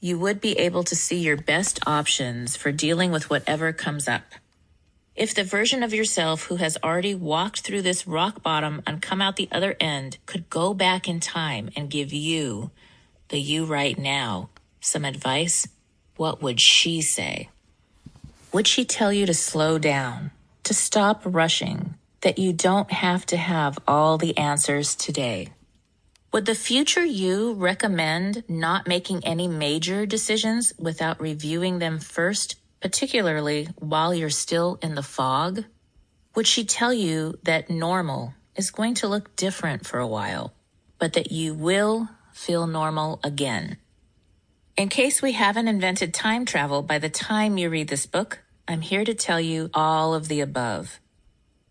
You would be able to see your best options for dealing with whatever comes up. If the version of yourself who has already walked through this rock bottom and come out the other end could go back in time and give you, the you right now, some advice, what would she say? Would she tell you to slow down, to stop rushing, that you don't have to have all the answers today? Would the future you recommend not making any major decisions without reviewing them first, particularly while you're still in the fog? Would she tell you that normal is going to look different for a while, but that you will feel normal again? In case we haven't invented time travel by the time you read this book, I'm here to tell you all of the above.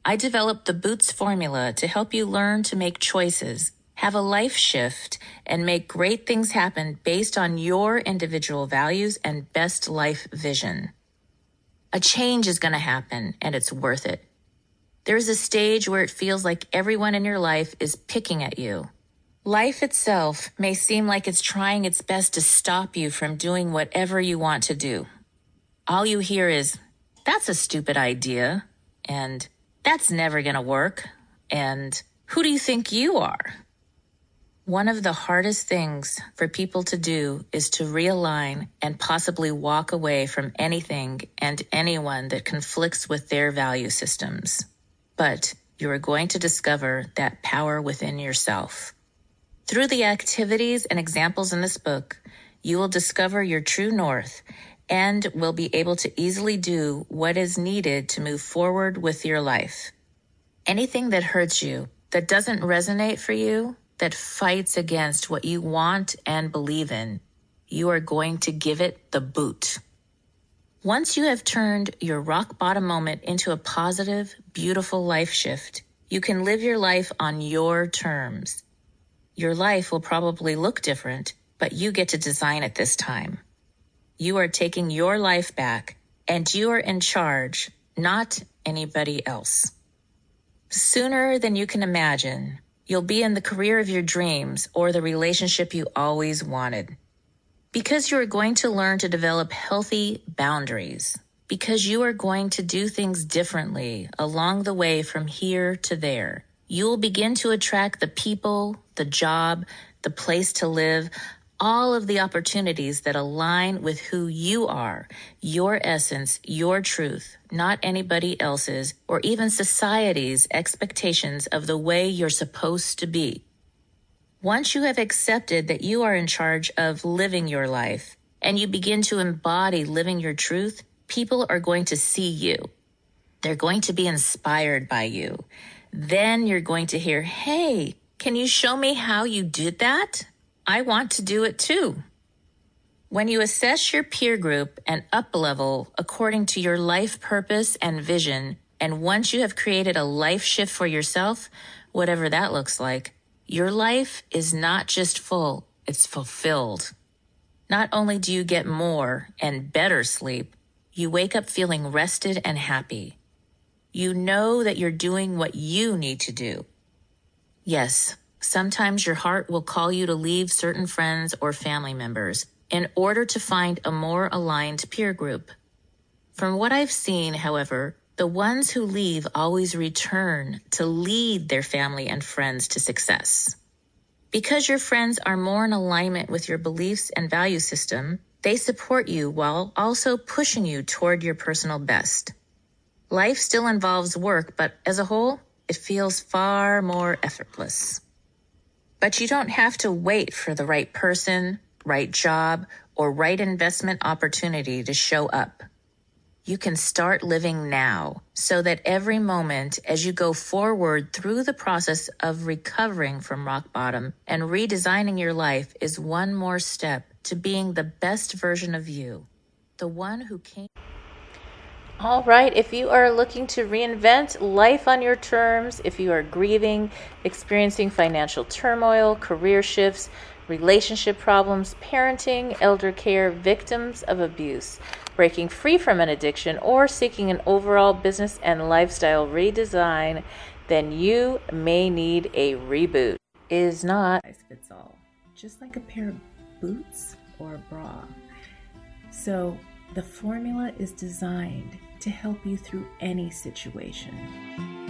I developed the Boots formula to help you learn to make choices, have a life shift, and make great things happen based on your individual values and best life vision. A change is going to happen and it's worth it. There's a stage where it feels like everyone in your life is picking at you. Life itself may seem like it's trying its best to stop you from doing whatever you want to do all you hear is, that's a stupid idea, and that's never going to work, and who do you think you are? One of the hardest things for people to do is to realign and possibly walk away from anything and anyone that conflicts with their value systems. But you are going to discover that power within yourself. Through the activities and examples in this book, you will discover your true north and will be able to easily do what is needed to move forward with your life. Anything that hurts you, that doesn't resonate for you, that fights against what you want and believe in, you are going to give it the boot. Once you have turned your rock bottom moment into a positive, beautiful life shift, you can live your life on your terms. Your life will probably look different, but you get to design it this time. You are taking your life back and you are in charge, not anybody else. Sooner than you can imagine, you'll be in the career of your dreams or the relationship you always wanted. Because you are going to learn to develop healthy boundaries. Because you are going to do things differently along the way from here to there. You will begin to attract the people, the job, the place to live all of the opportunities that align with who you are, your essence, your truth, not anybody else's or even society's expectations of the way you're supposed to be. Once you have accepted that you are in charge of living your life and you begin to embody living your truth, people are going to see you. They're going to be inspired by you. Then you're going to hear, Hey, can you show me how you did that? I want to do it too. When you assess your peer group and up level according to your life purpose and vision, and once you have created a life shift for yourself, whatever that looks like, your life is not just full, it's fulfilled. Not only do you get more and better sleep, you wake up feeling rested and happy. You know that you're doing what you need to do. Yes, sometimes your heart will call you to leave certain friends or family members in order to find a more aligned peer group. From what I've seen, however, the ones who leave always return to lead their family and friends to success. Because your friends are more in alignment with your beliefs and value system, they support you while also pushing you toward your personal best. Life still involves work, but as a whole, it feels far more effortless. But you don't have to wait for the right person, right job, or right investment opportunity to show up. You can start living now so that every moment as you go forward through the process of recovering from rock bottom and redesigning your life is one more step to being the best version of you, the one who came.
All right, if you are looking to reinvent life on your terms, if you are grieving, experiencing financial turmoil, career shifts, relationship problems, parenting, elder care, victims of abuse, breaking free from an addiction, or seeking an overall business and lifestyle redesign, then you may need a reboot. Is not
fits all, just like a pair of boots or a bra. So the formula is designed to help you through any situation.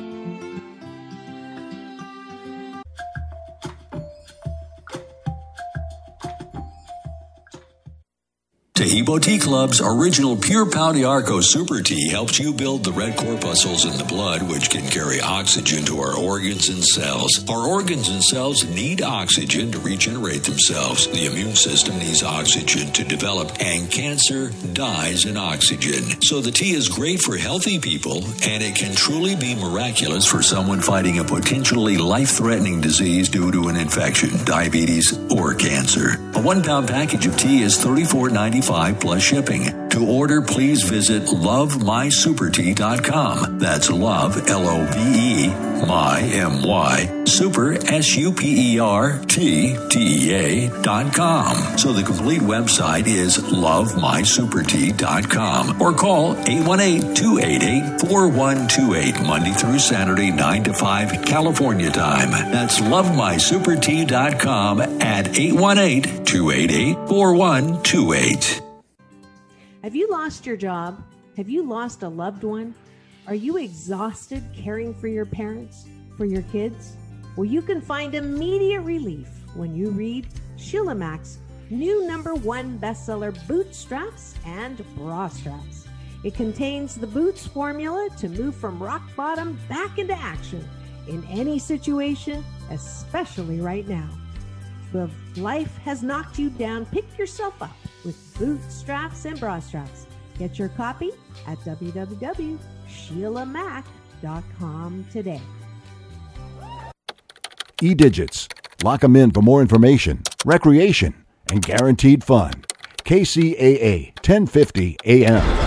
Taheebo Tea Club's original Pure Pau d'Arco Super Tea helps you build the red corpuscles in the blood, which can carry oxygen to our organs and cells. Our organs and cells need oxygen to regenerate themselves. The immune system needs oxygen to develop, and cancer dies in oxygen. So the tea is great for healthy people, and it can truly be miraculous for someone fighting a potentially life threatening disease due to an infection, diabetes, or cancer. A one pound package of tea is $34.95 plus shipping. To order, please visit lovemysupertea.com. That's love, L O V E, my, M Y, super, S U P E R T T E A dot com. So the complete website is lovemysupertea.com or call 818 288 4128 Monday through Saturday, 9 to 5 California time. That's lovemysupertea.com at 818 288 4128.
Have you lost your job? Have you lost a loved one? Are you exhausted caring for your parents, for your kids? Well, you can find immediate relief when you read Sheila Mac's new number one bestseller, Bootstraps and Bra Straps. It contains the Boots formula to move from rock bottom back into action in any situation, especially right now. If life has knocked you down, pick yourself up with bootstraps and bra straps. Get your copy at www.sheilamac.com today.
E-Digits. Lock 'em in for more information, recreation, and guaranteed fun. KCAA 1050 AM.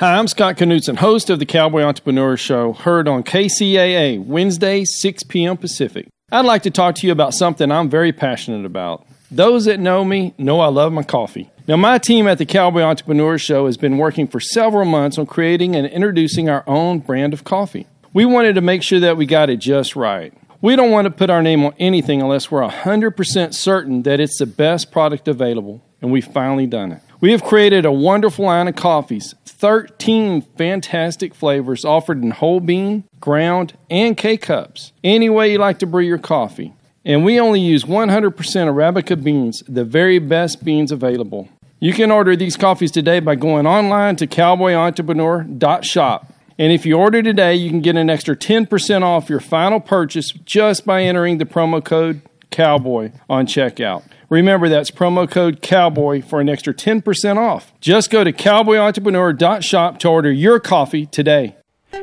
Hi, I'm Scott Knutson, host of the Cowboy Entrepreneur Show, heard on KCAA Wednesday, 6 p.m. Pacific. I'd like to talk to you about something I'm very passionate about. Those that know me know I love my coffee. Now, my team at the Cowboy Entrepreneur Show has been working for several months on creating and introducing our own brand of coffee. We wanted to make sure that we got it just right. We don't want to put our name on anything unless we're 100% certain that it's the best product available, and we've finally done it. We have created a wonderful line of coffees, 13 fantastic flavors offered in whole bean, ground, and K cups. Any way you like to brew your coffee. And we only use 100% Arabica beans, the very best beans available. You can order these coffees today by going online to cowboyentrepreneur.shop And if you order today, you can get an extra 10% off your final purchase just by entering the promo code COWBOY on checkout. Remember, that's promo code COWBOY for an extra 10% off. Just go to cowboyentrepreneur.shop to order your coffee today.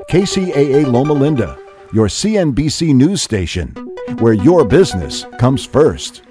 KCAA Loma Linda, your CNBC news station, where your business comes first.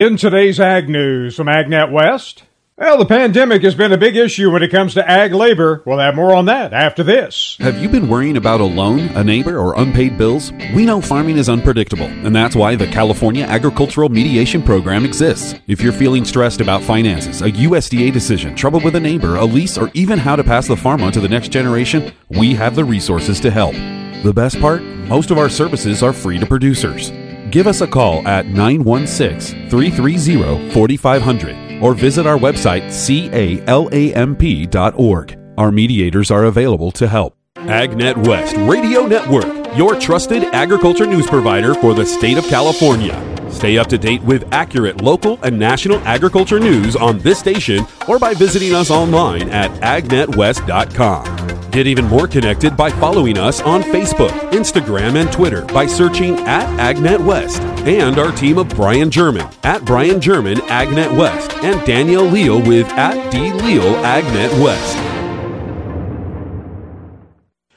In today's Ag News from AgNet West, well, the pandemic has been a big issue when it comes to ag labor. We'll have more on that after this.
Have you been worrying about a loan, a neighbor, or unpaid bills? We know farming is unpredictable, and that's why the California Agricultural Mediation Program exists. If you're feeling stressed about finances, a USDA decision, trouble with a neighbor, a lease, or even how to pass the farm on to the next generation, we have the resources to help. The best part? Most of our services are free to producers. Give us a call at 916 330 4500 or visit our website calamp.org. Our mediators are available to help. AgNet West Radio Network, your trusted agriculture news provider for the state of California. Stay up to date with accurate local and national agriculture news on this station or by visiting us online at agnetwest.com. Get even more connected by following us on Facebook, Instagram, and Twitter by searching at AgNet West and our team of Brian German at Brian German AgNet West and Danielle Leal with at D Leal AgNet West.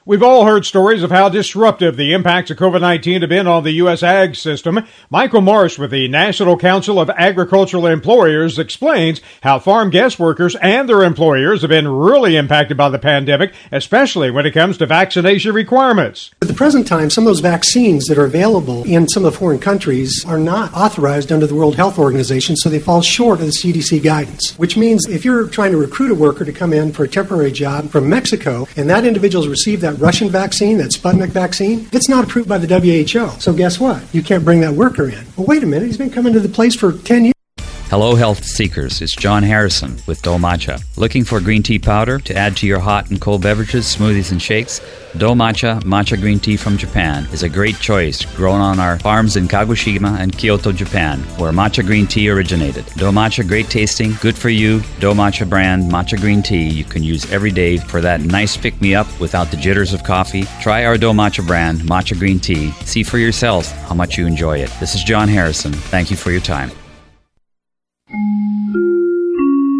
We've all heard stories of how disruptive the impacts of COVID 19 have been on the U.S. ag system. Michael Marsh with the National Council of Agricultural Employers explains how farm guest workers and their employers have been really impacted by the pandemic, especially when it comes to vaccination requirements.
At the present time, some of those vaccines that are available in some of the foreign countries are not authorized under the World Health Organization, so they fall short of the CDC guidance. Which means if you're trying to recruit a worker to come in for a temporary job from Mexico and that individual's received that Russian vaccine, that Sputnik vaccine, it's not approved by the WHO. So guess what? You can't bring that worker in. Well, wait a minute, he's been coming to the place for 10 years.
Hello, health seekers. It's John Harrison with Do Matcha. Looking for green tea powder to add to your hot and cold beverages, smoothies, and shakes? Do Matcha Matcha Green Tea from Japan is a great choice, grown on our farms in Kagoshima and Kyoto, Japan, where matcha green tea originated. Do Matcha, great tasting, good for you. Do Matcha brand matcha green tea you can use every day for that nice pick me up without the jitters of coffee. Try our Do Matcha brand matcha green tea. See for yourselves how much you enjoy it. This is John Harrison. Thank you for your time. Thank you.